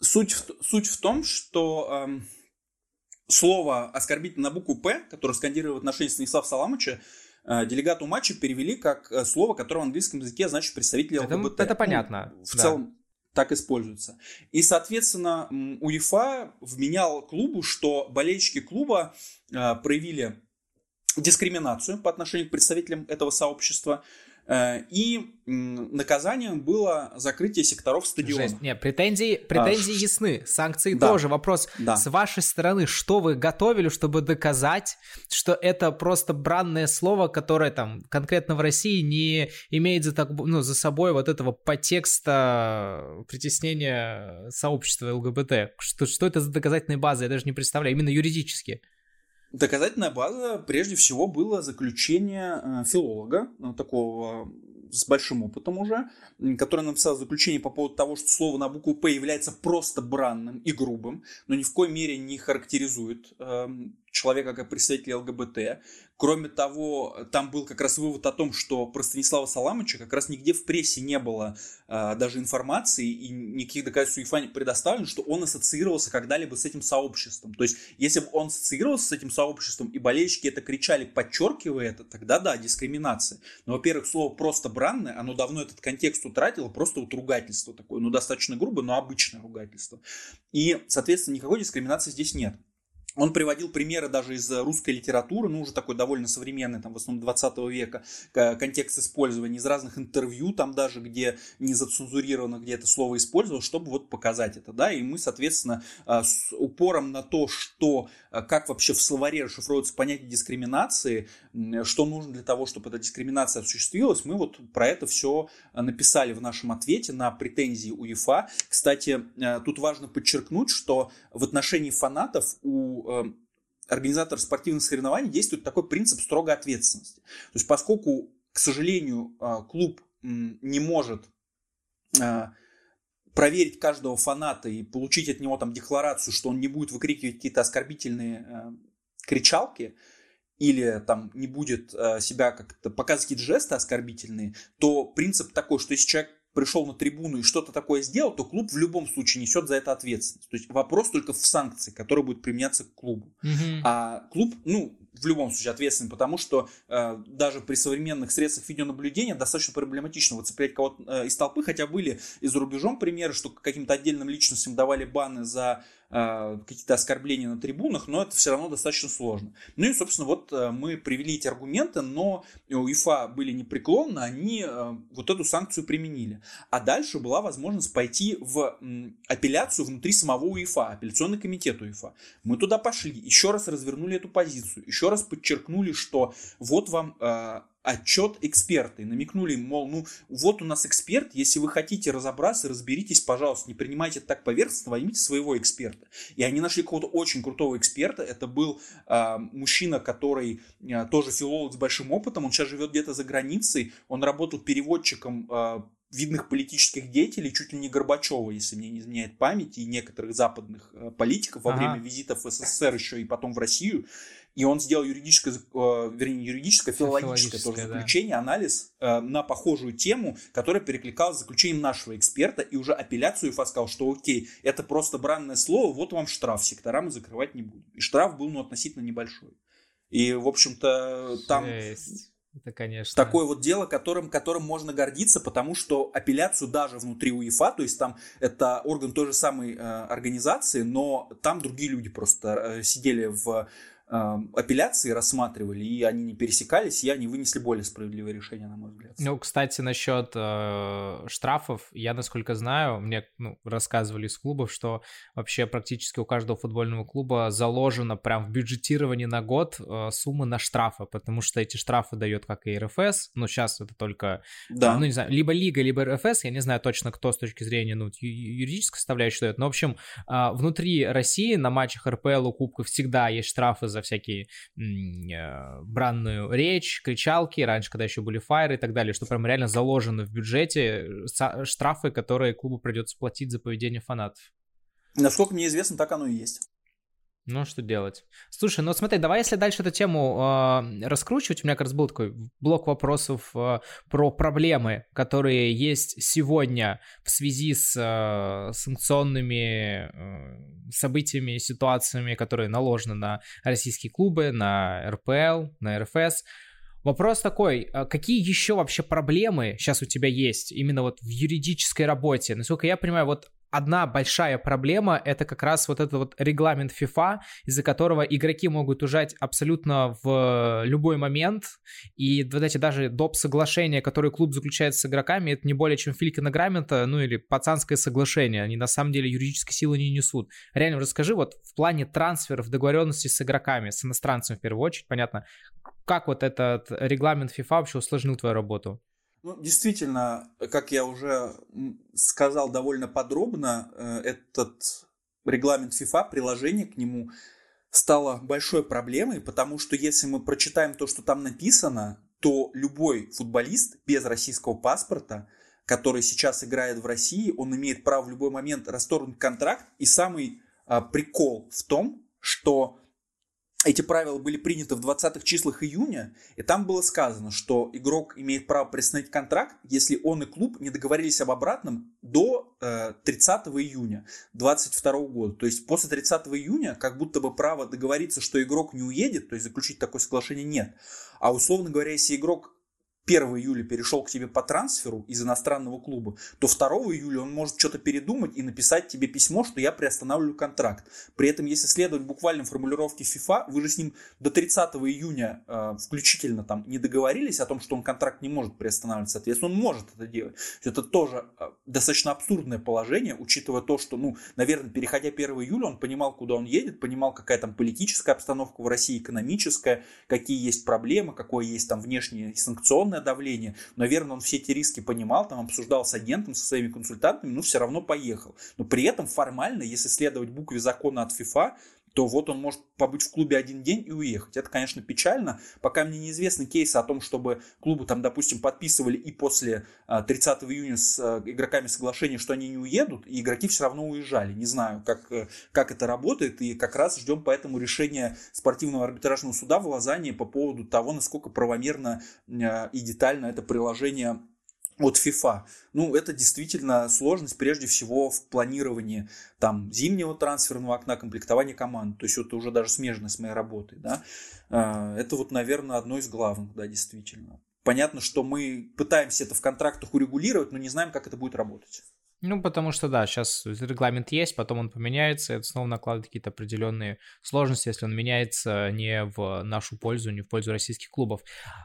Суть в, суть в том, что эм, слово оскорбительно на букву «П», которое скандировал в отношении Станислава Саламовича, э, делегату матча перевели как э, слово, которое в английском языке значит представитель ЛГБТ. Это, это понятно. Ну, в да. целом так используется. И, соответственно, УЕФА вменял клубу, что болельщики клуба э, проявили дискриминацию по отношению к представителям этого сообщества. Э, и наказанием было закрытие секторов стадиона. Жесть. Нет, претензии, претензии а, ясны, санкции да, тоже. Вопрос да. с вашей стороны, что вы готовили, чтобы доказать, что это просто бранное слово, которое там конкретно в России не имеет за, так, ну, за собой вот этого подтекста притеснения сообщества ЛГБТ? Что, что это за доказательная база? Я даже не представляю, именно юридически. Доказательная база, прежде всего, было заключение э, филолога, э, такого с большим опытом уже, который написал заключение по поводу того, что слово на букву «П» является просто бранным и грубым, но ни в коей мере не характеризует э, человека как представителя ЛГБТ. Кроме того, там был как раз вывод о том, что про Станислава Саламыча как раз нигде в прессе не было а, даже информации и никаких доказательств УЕФА не предоставлено, что он ассоциировался когда-либо с этим сообществом. То есть, если бы он ассоциировался с этим сообществом и болельщики это кричали, подчеркивая это, тогда да, дискриминация. Но, во-первых, слово просто бранное, оно давно этот контекст утратило, просто вот ругательство такое, ну, достаточно грубо, но обычное ругательство. И, соответственно, никакой дискриминации здесь нет. Он приводил примеры даже из русской литературы, ну, уже такой довольно современный, там, в основном 20 века, контекст использования, из разных интервью, там даже, где не зацензурировано, где это слово использовал, чтобы вот показать это, да, и мы, соответственно, а, с упором на то, что, а, как вообще в словаре расшифровывается понятие дискриминации, что нужно для того, чтобы эта дискриминация осуществилась, мы вот про это все написали в нашем ответе на претензии УЕФА. Кстати, тут важно подчеркнуть, что в отношении фанатов у Э, организатора спортивных соревнований действует такой принцип строгой ответственности. То есть поскольку, к сожалению, э, клуб не может э, проверить каждого фаната и получить от него там декларацию, что он не будет выкрикивать какие-то оскорбительные кричалки, или там не будет себя как-то показывать какие-то жесты оскорбительные, то принцип такой, что если человек пришел на трибуну и что-то такое сделал, то клуб в любом случае несет за это ответственность. То есть вопрос только в санкции, которые будут применяться к клубу. Угу. А клуб, ну, в любом случае ответственен, потому что э, даже при современных средствах видеонаблюдения достаточно проблематично выцеплять кого-то э, из толпы, хотя были и за рубежом примеры, что каким-то отдельным личностям давали баны за э, какие-то оскорбления на трибунах, но это все равно достаточно сложно. Ну и, собственно, вот э, мы привели эти аргументы, но у ИФА были непреклонны, они э, вот эту санкцию применили. А дальше была возможность пойти в м, апелляцию внутри самого УЕФА, апелляционный комитет УЕФА. Мы туда пошли, еще раз развернули эту позицию, еще еще раз подчеркнули, что вот вам э, отчет эксперты. Намекнули, мол, ну вот у нас эксперт, если вы хотите разобраться, разберитесь, пожалуйста, не принимайте это так поверхностно, возьмите своего эксперта. И они нашли какого-то очень крутого эксперта. Это был э, мужчина, который э, тоже филолог с большим опытом, он сейчас живет где-то за границей, он работал переводчиком э, видных политических деятелей, чуть ли не Горбачева, если мне не изменяет память, и некоторых западных э, политиков во ага. время визитов в СССР еще и потом в Россию. И он сделал юридическое, э, вернее, юридическое, филологическое, тоже заключение, да. анализ э, на похожую тему, которая перекликалась с заключением нашего эксперта, и уже апелляцию ИФА сказал, что окей, это просто бранное слово, вот вам штраф, сектора мы закрывать не будем. И штраф был, ну, относительно небольшой. И, в общем-то, там... Жесть. Это, конечно. Такое вот дело, которым, которым можно гордиться, потому что апелляцию даже внутри УЕФА, то есть там это орган той же самой э, организации, но там другие люди просто э, сидели в апелляции рассматривали, и они не пересекались, и они вынесли более справедливое решение, на мой взгляд. Ну, кстати, насчет э, штрафов, я, насколько знаю, мне ну, рассказывали из клубов, что вообще практически у каждого футбольного клуба заложено прям в бюджетировании на год э, суммы на штрафы, потому что эти штрафы дает как и РФС, но сейчас это только, да. ну, не знаю, либо Лига, либо РФС, я не знаю точно, кто с точки зрения ну, юридической составляющей дает, но, в общем, э, внутри России на матчах РПЛ у Кубков всегда есть штрафы за всякие э, бранную речь, кричалки, раньше, когда еще были файры и так далее, что прям реально заложено в бюджете э, штрафы, которые клубу придется платить за поведение фанатов. Насколько мне известно, так оно и есть. Ну, что делать? Слушай, ну смотри, давай если дальше эту тему э, раскручивать, у меня как раз был такой блок вопросов э, про проблемы, которые есть сегодня в связи с э, санкционными э, событиями, ситуациями, которые наложены на российские клубы, на РПЛ, на РФС. Вопрос такой, какие еще вообще проблемы сейчас у тебя есть именно вот в юридической работе? Насколько я понимаю, вот одна большая проблема — это как раз вот этот вот регламент FIFA, из-за которого игроки могут ужать абсолютно в любой момент, и вот эти даже доп. соглашения, которые клуб заключает с игроками, это не более чем филька на граммента, ну или пацанское соглашение, они на самом деле юридической силы не несут. Реально, расскажи вот в плане трансферов, договоренности с игроками, с иностранцами в первую очередь, понятно, как вот этот регламент FIFA вообще усложнил твою работу? Ну, действительно, как я уже сказал довольно подробно, э, этот регламент FIFA, приложение к нему стало большой проблемой, потому что если мы прочитаем то, что там написано, то любой футболист без российского паспорта, который сейчас играет в России, он имеет право в любой момент расторгнуть контракт. И самый а, прикол в том, что эти правила были приняты в 20-х числах июня, и там было сказано, что игрок имеет право приостановить контракт, если он и клуб не договорились об обратном до э, 30 июня 2022 года. То есть после 30 июня как будто бы право договориться, что игрок не уедет, то есть заключить такое соглашение нет. А условно говоря, если игрок 1 июля перешел к тебе по трансферу из иностранного клуба, то 2 июля он может что-то передумать и написать тебе письмо, что я приостанавливаю контракт. При этом, если следовать буквальной формулировке FIFA, вы же с ним до 30 июня э, включительно там не договорились о том, что он контракт не может приостанавливать, соответственно, он может это делать. Это тоже э, достаточно абсурдное положение, учитывая то, что, ну, наверное, переходя 1 июля, он понимал, куда он едет, понимал, какая там политическая обстановка в России, экономическая, какие есть проблемы, какое есть там внешнее санкционное определенное давление. Наверное, он все эти риски понимал, там обсуждал с агентом, со своими консультантами, но все равно поехал. Но при этом формально, если следовать букве закона от ФИФА, то вот он может побыть в клубе один день и уехать. Это, конечно, печально. Пока мне неизвестны кейсы о том, чтобы клубы там, допустим, подписывали и после 30 а, июня с а, игроками соглашение, что они не уедут, и игроки все равно уезжали. Не знаю, как, э, как это работает, и как раз ждем поэтому решения спортивного арбитражного суда в Лозанне по поводу того, насколько правомерно а, и детально это приложение от FIFA. Ну, это действительно сложность прежде всего в планировании там зимнего трансферного окна, комплектования команд. То есть это уже даже смежно с моей работой, да. А, это вот, наверное, одно из главных, да, действительно. Понятно, что мы пытаемся это в контрактах урегулировать, но не знаем, как это будет работать. Ну, потому что, да, сейчас регламент есть, потом он поменяется, это снова накладывает какие-то определенные сложности, если он меняется не в нашу пользу, не в пользу российских клубов.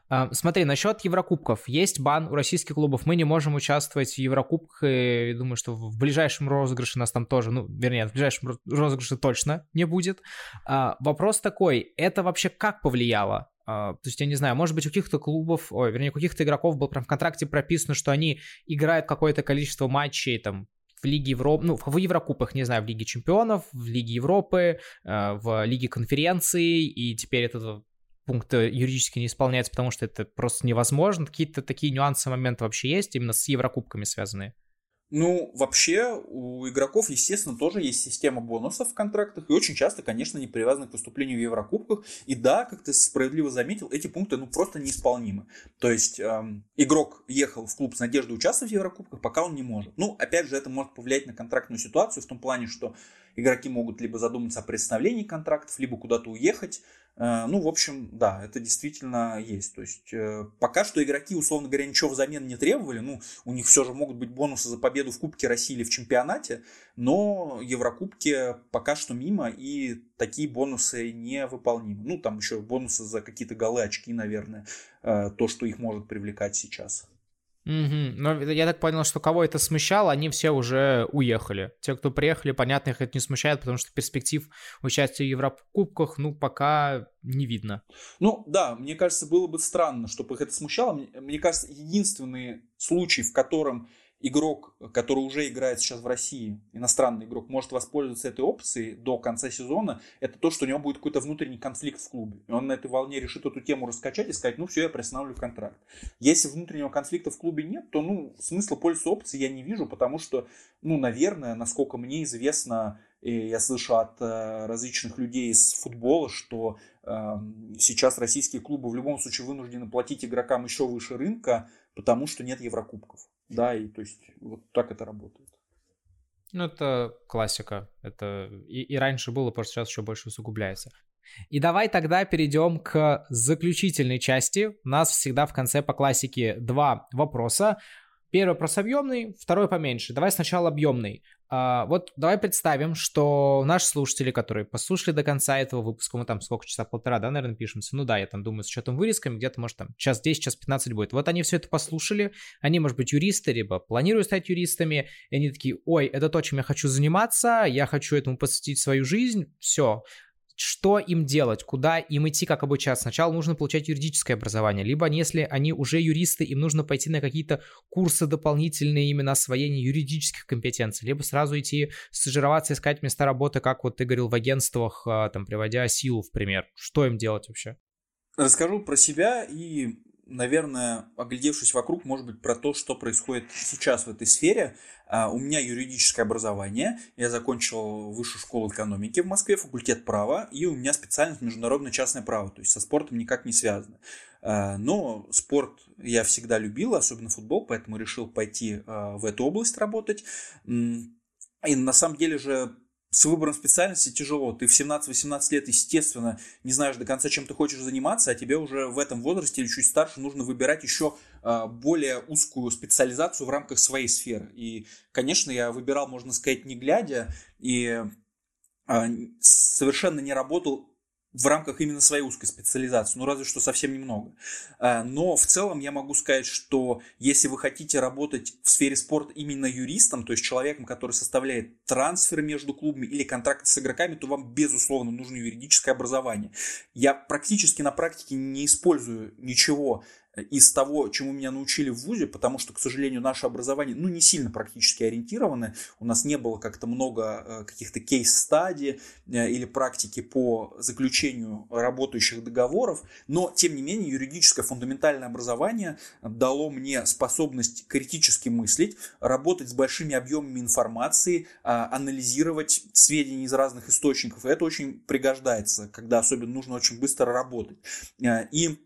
А, смотри, насчет Еврокубков. Есть бан у российских клубов, мы не можем участвовать в Еврокубках, и думаю, что в ближайшем розыгрыше нас там тоже, ну, вернее, в ближайшем розыгрыше точно не будет. А, вопрос такой, это вообще как повлияло? Uh, то есть, я не знаю, может быть, у каких-то клубов, ой, вернее, у каких-то игроков был прям в контракте прописано, что они играют какое-то количество матчей там в Лиге Европы, ну, в Еврокубах, не знаю, в Лиге Чемпионов, в Лиге Европы, uh, в Лиге Конференций, и теперь этот пункт юридически не исполняется, потому что это просто невозможно. Какие-то такие нюансы, моменты вообще есть, именно с Еврокубками связанные. Ну, вообще, у игроков, естественно, тоже есть система бонусов в контрактах, и очень часто, конечно, не привязаны к выступлению в Еврокубках. И да, как ты справедливо заметил, эти пункты, ну, просто неисполнимы. То есть, эм, игрок ехал в клуб с надеждой участвовать в Еврокубках, пока он не может. Ну, опять же, это может повлиять на контрактную ситуацию в том плане, что игроки могут либо задуматься о представлении контрактов, либо куда-то уехать, Э, ну, в общем, да, это действительно есть. То есть, э, пока что игроки, условно говоря, ничего взамен не требовали. Ну, у них все же могут быть бонусы за победу в Кубке России или в чемпионате, но Еврокубки пока что мимо, и такие бонусы не выполнимы. Ну, там еще бонусы за какие-то голы, очки, наверное, э, то, что их может привлекать сейчас. Угу. Но я так понял, что кого это смущало, они все уже уехали. Те, кто приехали, понятно, их это не смущает, потому что перспектив участия в Еврокубках, ну, пока не видно. Ну, да, мне кажется, было бы странно, чтобы их это смущало. Мне, мне кажется, единственный случай, в котором игрок, который уже играет сейчас в России, иностранный игрок, может воспользоваться этой опцией до конца сезона, это то, что у него будет какой-то внутренний конфликт в клубе. И он на этой волне решит эту тему раскачать и сказать, ну все, я приостанавливаю контракт. Если внутреннего конфликта в клубе нет, то ну, смысла пользоваться опцией я не вижу, потому что, ну, наверное, насколько мне известно, и я слышу от э, различных людей из футбола, что э, сейчас российские клубы в любом случае вынуждены платить игрокам еще выше рынка, потому что нет Еврокубков. Да, и то есть вот так это работает. Ну, это классика. Это и, и раньше было, просто сейчас еще больше усугубляется. И давай тогда перейдем к заключительной части. У нас всегда в конце по классике два вопроса. Первый вопрос объемный, второй поменьше. Давай сначала объемный. А, вот давай представим, что наши слушатели, которые послушали до конца этого выпуска, мы там сколько, часа полтора, да, наверное, пишемся, ну да, я там думаю, с учетом вырезками, где-то, может, там час 10, час 15 будет. Вот они все это послушали, они, может быть, юристы, либо планируют стать юристами, и они такие, ой, это то, чем я хочу заниматься, я хочу этому посвятить свою жизнь, все, что им делать, куда им идти, как обучаться. Сначала нужно получать юридическое образование, либо если они уже юристы, им нужно пойти на какие-то курсы дополнительные именно освоения юридических компетенций, либо сразу идти стажироваться, искать места работы, как вот ты говорил в агентствах, а, там, приводя силу в пример. Что им делать вообще? Расскажу про себя и наверное, оглядевшись вокруг, может быть, про то, что происходит сейчас в этой сфере. А, у меня юридическое образование, я закончил высшую школу экономики в Москве, факультет права, и у меня специальность международное частное право, то есть со спортом никак не связано. А, но спорт я всегда любил, особенно футбол, поэтому решил пойти а, в эту область работать. И на самом деле же с выбором специальности тяжело. Ты в 17-18 лет, естественно, не знаешь до конца, чем ты хочешь заниматься, а тебе уже в этом возрасте или чуть старше нужно выбирать еще а, более узкую специализацию в рамках своей сферы. И, конечно, я выбирал, можно сказать, не глядя, и а, совершенно не работал в рамках именно своей узкой специализации, ну разве что совсем немного. А, но в целом я могу сказать, что если вы хотите работать в сфере спорта именно юристом, то есть человеком, который составляет трансферы между клубами или контракты с игроками, то вам безусловно нужно юридическое образование. Я практически на практике не использую ничего из того, чему меня научили в ВУЗе, потому что, к сожалению, наше образование, ну, не сильно практически ориентировано. У нас не было как-то много э, каких-то кейс-стадий э, или практики по заключению работающих договоров, но, тем не менее, юридическое фундаментальное образование дало мне способность критически мыслить, работать с большими объемами информации, а, анализировать сведения из разных источников. И это очень пригождается, когда особенно нужно очень быстро работать. Э, и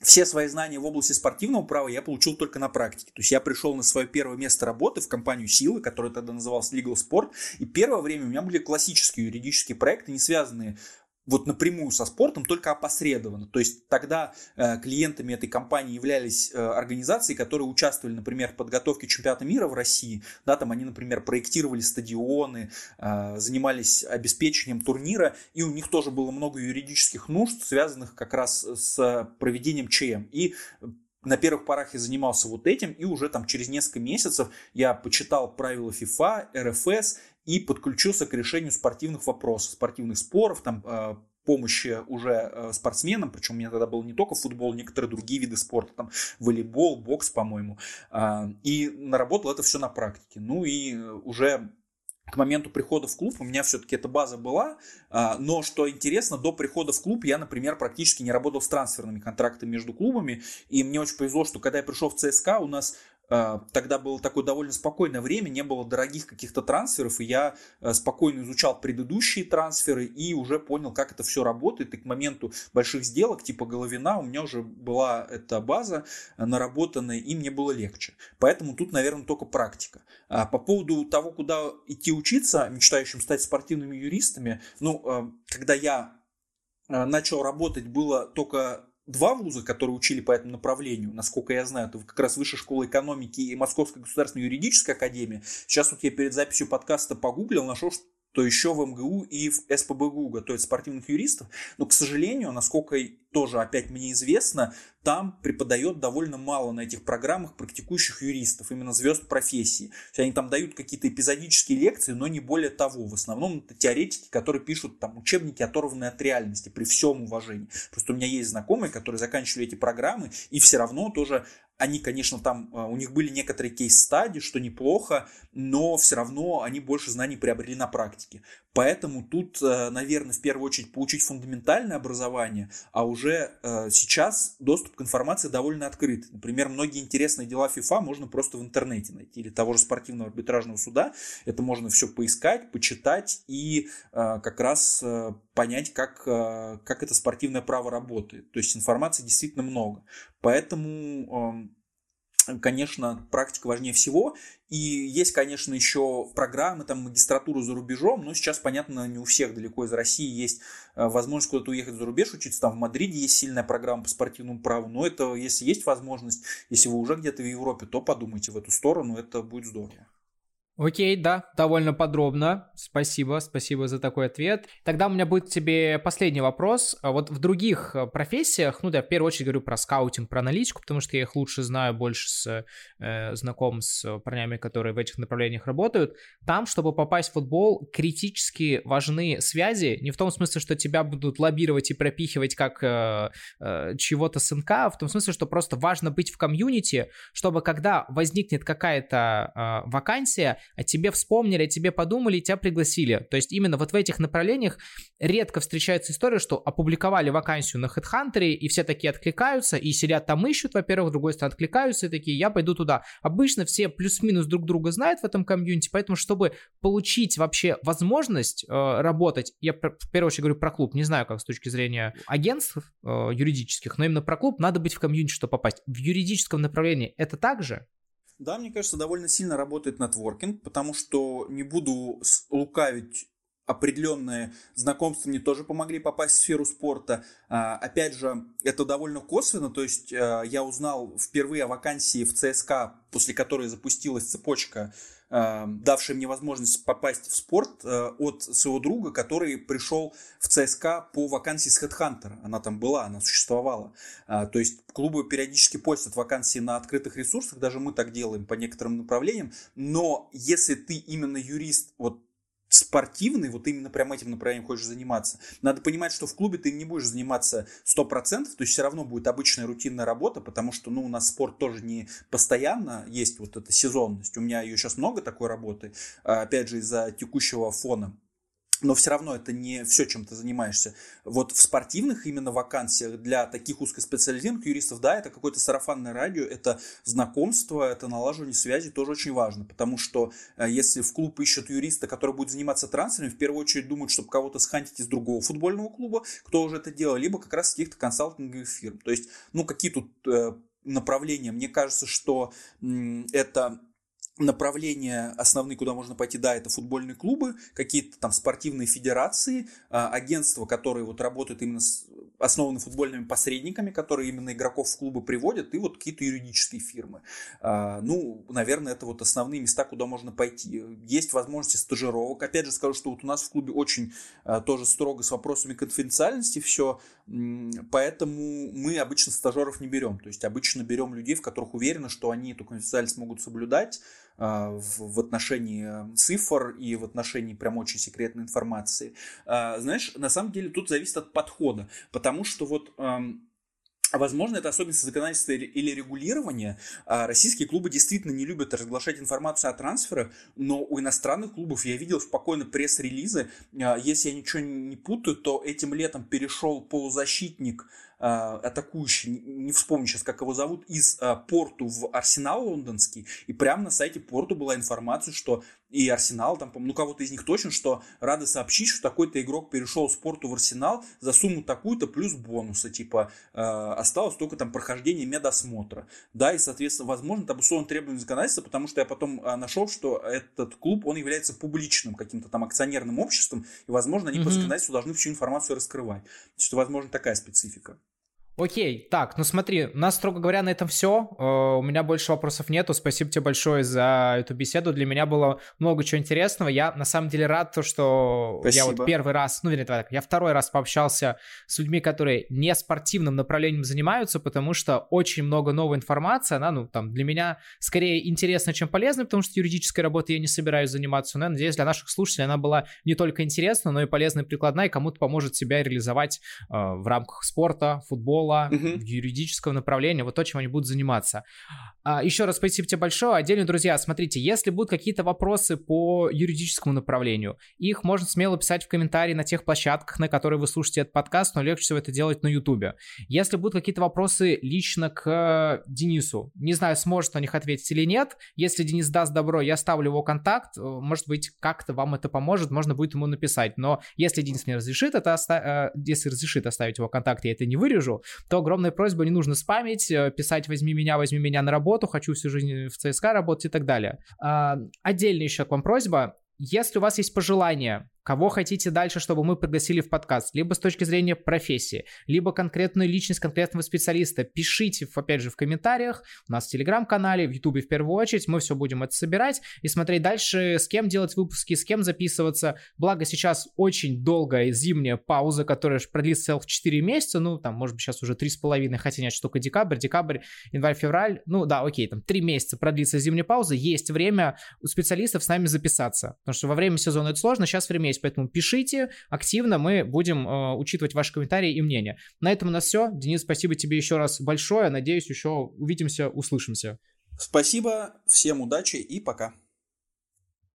все свои знания в области спортивного права я получил только на практике. То есть я пришел на свое первое место работы в компанию «Силы», которая тогда называлась Legal Sport, и первое время у меня были классические юридические проекты, не связанные вот напрямую со спортом, только опосредованно. То есть тогда э, клиентами этой компании являлись э, организации, которые участвовали, например, в подготовке чемпионата мира в России. Да, там они, например, проектировали стадионы, э, занимались обеспечением турнира, и у них тоже было много юридических нужд, связанных как раз с проведением ЧМ. И на первых порах я занимался вот этим, и уже там через несколько месяцев я почитал правила FIFA, РФС и подключился к решению спортивных вопросов, спортивных споров, там, э, помощи уже э, спортсменам, причем у меня тогда был не только футбол, некоторые другие виды спорта, там волейбол, бокс, по-моему, а, и наработал это все на практике. Ну и уже к моменту прихода в клуб у меня все-таки эта база была, но что интересно, до прихода в клуб я, например, практически не работал с трансферными контрактами между клубами, и мне очень повезло, что когда я пришел в ЦСКА, у нас тогда было такое довольно спокойное время, не было дорогих каких-то трансферов, и я а, спокойно изучал предыдущие трансферы и уже понял, как это все работает. И к моменту больших сделок, типа Головина, у меня уже была эта база наработанная, и мне было легче. Поэтому тут, наверное, только практика. А по поводу того, куда идти учиться, мечтающим стать спортивными юристами, ну, когда я начал работать, было только два вуза, которые учили по этому направлению, насколько я знаю, это как раз Высшая школа экономики и Московская государственная юридическая академия. Сейчас вот я перед записью подкаста погуглил, нашел, то еще в МГУ и в СПБГУ готовят спортивных юристов. Но, к сожалению, насколько тоже опять мне известно, там преподает довольно мало на этих программах практикующих юристов, именно звезд профессии. То есть они там дают какие-то эпизодические лекции, но не более того. В основном это теоретики, которые пишут там учебники, оторванные от реальности, при всем уважении. Просто у меня есть знакомые, которые заканчивали эти программы, и все равно тоже они, конечно, там, а, у них были некоторые кейс-стадии, что неплохо, но все равно они больше знаний приобрели на практике. Поэтому тут, э, наверное, в первую очередь получить фундаментальное образование, а уже э, сейчас доступ к информации довольно открыт. Например, многие интересные дела FIFA можно просто в интернете найти, или того же спортивного арбитражного суда. Это можно все поискать, почитать и э, как раз понять, как, как это спортивное право работает. То есть информации действительно много. Поэтому эм, конечно, практика важнее всего. И есть, конечно, еще программы, там, магистратуру за рубежом, но сейчас, понятно, не у всех далеко из России есть э, возможность куда-то уехать за рубеж учиться. Там в Мадриде есть сильная программа по спортивному праву, но это, если есть возможность, если вы уже где-то в Европе, то подумайте в эту сторону, это будет здорово. Окей, да, довольно подробно. Спасибо, спасибо за такой ответ. Тогда у меня будет тебе последний вопрос. А вот в других э, профессиях, ну да, в первую очередь говорю про скаутинг, про аналитику, потому что я их лучше знаю, больше с, э, знаком с парнями, которые в этих направлениях работают. Там, чтобы попасть в футбол, критически важны связи. Не в том смысле, что тебя будут лоббировать и пропихивать как э, э, чего-то с НК, а в том смысле, что просто важно быть в комьюнити, чтобы когда возникнет какая-то э, вакансия, о тебе вспомнили, о тебе подумали и тебя пригласили. То есть именно вот в этих направлениях редко встречается история, что опубликовали вакансию на HeadHunter, и все такие откликаются, и сидят там ищут, во-первых, с другой стороны откликаются, и такие, я пойду туда. Обычно все плюс-минус друг друга знают в этом комьюнити, поэтому, чтобы получить вообще возможность э, работать, я в первую очередь говорю про клуб, не знаю, как с точки зрения агентств э, юридических, но именно про клуб надо быть в комьюнити, чтобы попасть. В юридическом направлении это также? Да, мне кажется, довольно сильно работает нетворкинг, потому что не буду лукавить определенные знакомства мне тоже помогли попасть в сферу спорта. А, опять же, это довольно косвенно, то есть а, я узнал впервые о вакансии в ЦСКА, после которой запустилась цепочка давший мне возможность попасть в спорт э, от своего друга, который пришел в ЦСКА по вакансии с HeadHunter. Она там была, она существовала. Э, то есть клубы периодически постят вакансии на открытых ресурсах, даже мы так делаем по некоторым направлениям. Но если ты именно юрист, вот спортивный, вот именно прям этим направлением хочешь заниматься, надо понимать, что в клубе ты не будешь заниматься 100%, то есть все равно будет обычная рутинная работа, потому что, ну, у нас спорт тоже не постоянно, есть вот эта сезонность, у меня ее сейчас много такой работы, а, опять же, из-за текущего фона, но все равно это не все, чем ты занимаешься. Вот в спортивных именно вакансиях для таких узкоспециализированных юристов, да, это какое-то сарафанное радио, это знакомство, это налаживание связи тоже очень важно, потому что э, если в клуб ищут юриста, который будет заниматься трансферами, в первую очередь думают, чтобы кого-то схантить из другого футбольного клуба, кто уже это делал, либо как раз каких-то консалтинговых фирм. То есть, ну, какие тут э, направления? Мне кажется, что это направления основные, куда можно пойти, да, это футбольные клубы, какие-то там спортивные федерации, а, агентства, которые вот работают именно с основаны футбольными посредниками, которые именно игроков в клубы приводят, и вот какие-то юридические фирмы. А, ну, наверное, это вот основные места, куда можно пойти. Есть возможности стажировок. Опять же скажу, что вот у нас в клубе очень а, тоже строго с вопросами конфиденциальности все, поэтому мы обычно стажеров не берем. То есть обычно берем людей, в которых уверены, что они эту конфиденциальность могут соблюдать, в отношении цифр и в отношении прям очень секретной информации. А, знаешь, на самом деле тут зависит от подхода, потому что вот Возможно, это особенность законодательства или регулирования. А, российские клубы действительно не любят разглашать информацию о трансферах, но у иностранных клубов я видел спокойно пресс-релизы. Если я ничего не путаю, то этим летом перешел полузащитник а, атакующий, не вспомню сейчас, как его зовут, из а, Порту в Арсенал лондонский, и прямо на сайте Порту была информация, что и Арсенал, там, ну, кого-то из них точно, что рады сообщить, что такой-то игрок перешел с Порту в Арсенал за сумму такую-то плюс бонуса, типа, э, осталось только там прохождение медосмотра, да, и, соответственно, возможно, это обусловлено требованием законодательства, потому что я потом э, нашел, что этот клуб, он является публичным каким-то там акционерным обществом, и, возможно, они mm-hmm. по законодательству должны всю информацию раскрывать, что, возможно, такая специфика. Окей, так, ну смотри, у нас, строго говоря, на этом все. Э, у меня больше вопросов нету. Спасибо тебе большое за эту беседу. Для меня было много чего интересного. Я на самом деле рад, то, что Спасибо. я вот первый раз, ну, вернее, так, я второй раз пообщался с людьми, которые не спортивным направлением занимаются, потому что очень много новой информации. Она, ну, там, для меня скорее интересна, чем полезна, потому что юридической работой я не собираюсь заниматься. Но я надеюсь, для наших слушателей она была не только интересна, но и полезна и прикладная, и кому-то поможет себя реализовать э, в рамках спорта, футбола, школа, угу. юридического направления, вот то, чем они будут заниматься. А, еще раз спасибо тебе большое. Отдельно, друзья, смотрите, если будут какие-то вопросы по юридическому направлению, их можно смело писать в комментарии на тех площадках, на которые вы слушаете этот подкаст, но легче всего это делать на ютубе. Если будут какие-то вопросы лично к Денису, не знаю, сможет на них ответить или нет, если Денис даст добро, я ставлю его контакт, может быть, как-то вам это поможет, можно будет ему написать, но если Денис мне разрешит это, оста... Э, если разрешит оставить его контакт, я это не вырежу, то огромная просьба, не нужно спамить, э, писать «возьми меня, возьми меня на работу», «хочу всю жизнь в ЦСКА работать» и так далее. А, отдельно еще к вам просьба, если у вас есть пожелания кого хотите дальше, чтобы мы пригласили в подкаст, либо с точки зрения профессии, либо конкретную личность конкретного специалиста, пишите, опять же, в комментариях, у нас в Телеграм-канале, в Ютубе в первую очередь, мы все будем это собирать и смотреть дальше, с кем делать выпуски, с кем записываться. Благо сейчас очень долгая зимняя пауза, которая продлится целых 4 месяца, ну, там, может быть, сейчас уже 3,5, хотя нет, только декабрь, декабрь, январь, февраль, ну, да, окей, там 3 месяца продлится зимняя пауза, есть время у специалистов с нами записаться, потому что во время сезона это сложно, сейчас время есть поэтому пишите активно, мы будем э, учитывать ваши комментарии и мнения. На этом у нас все. Денис, спасибо тебе еще раз большое. Надеюсь, еще увидимся, услышимся. Спасибо, всем удачи и пока.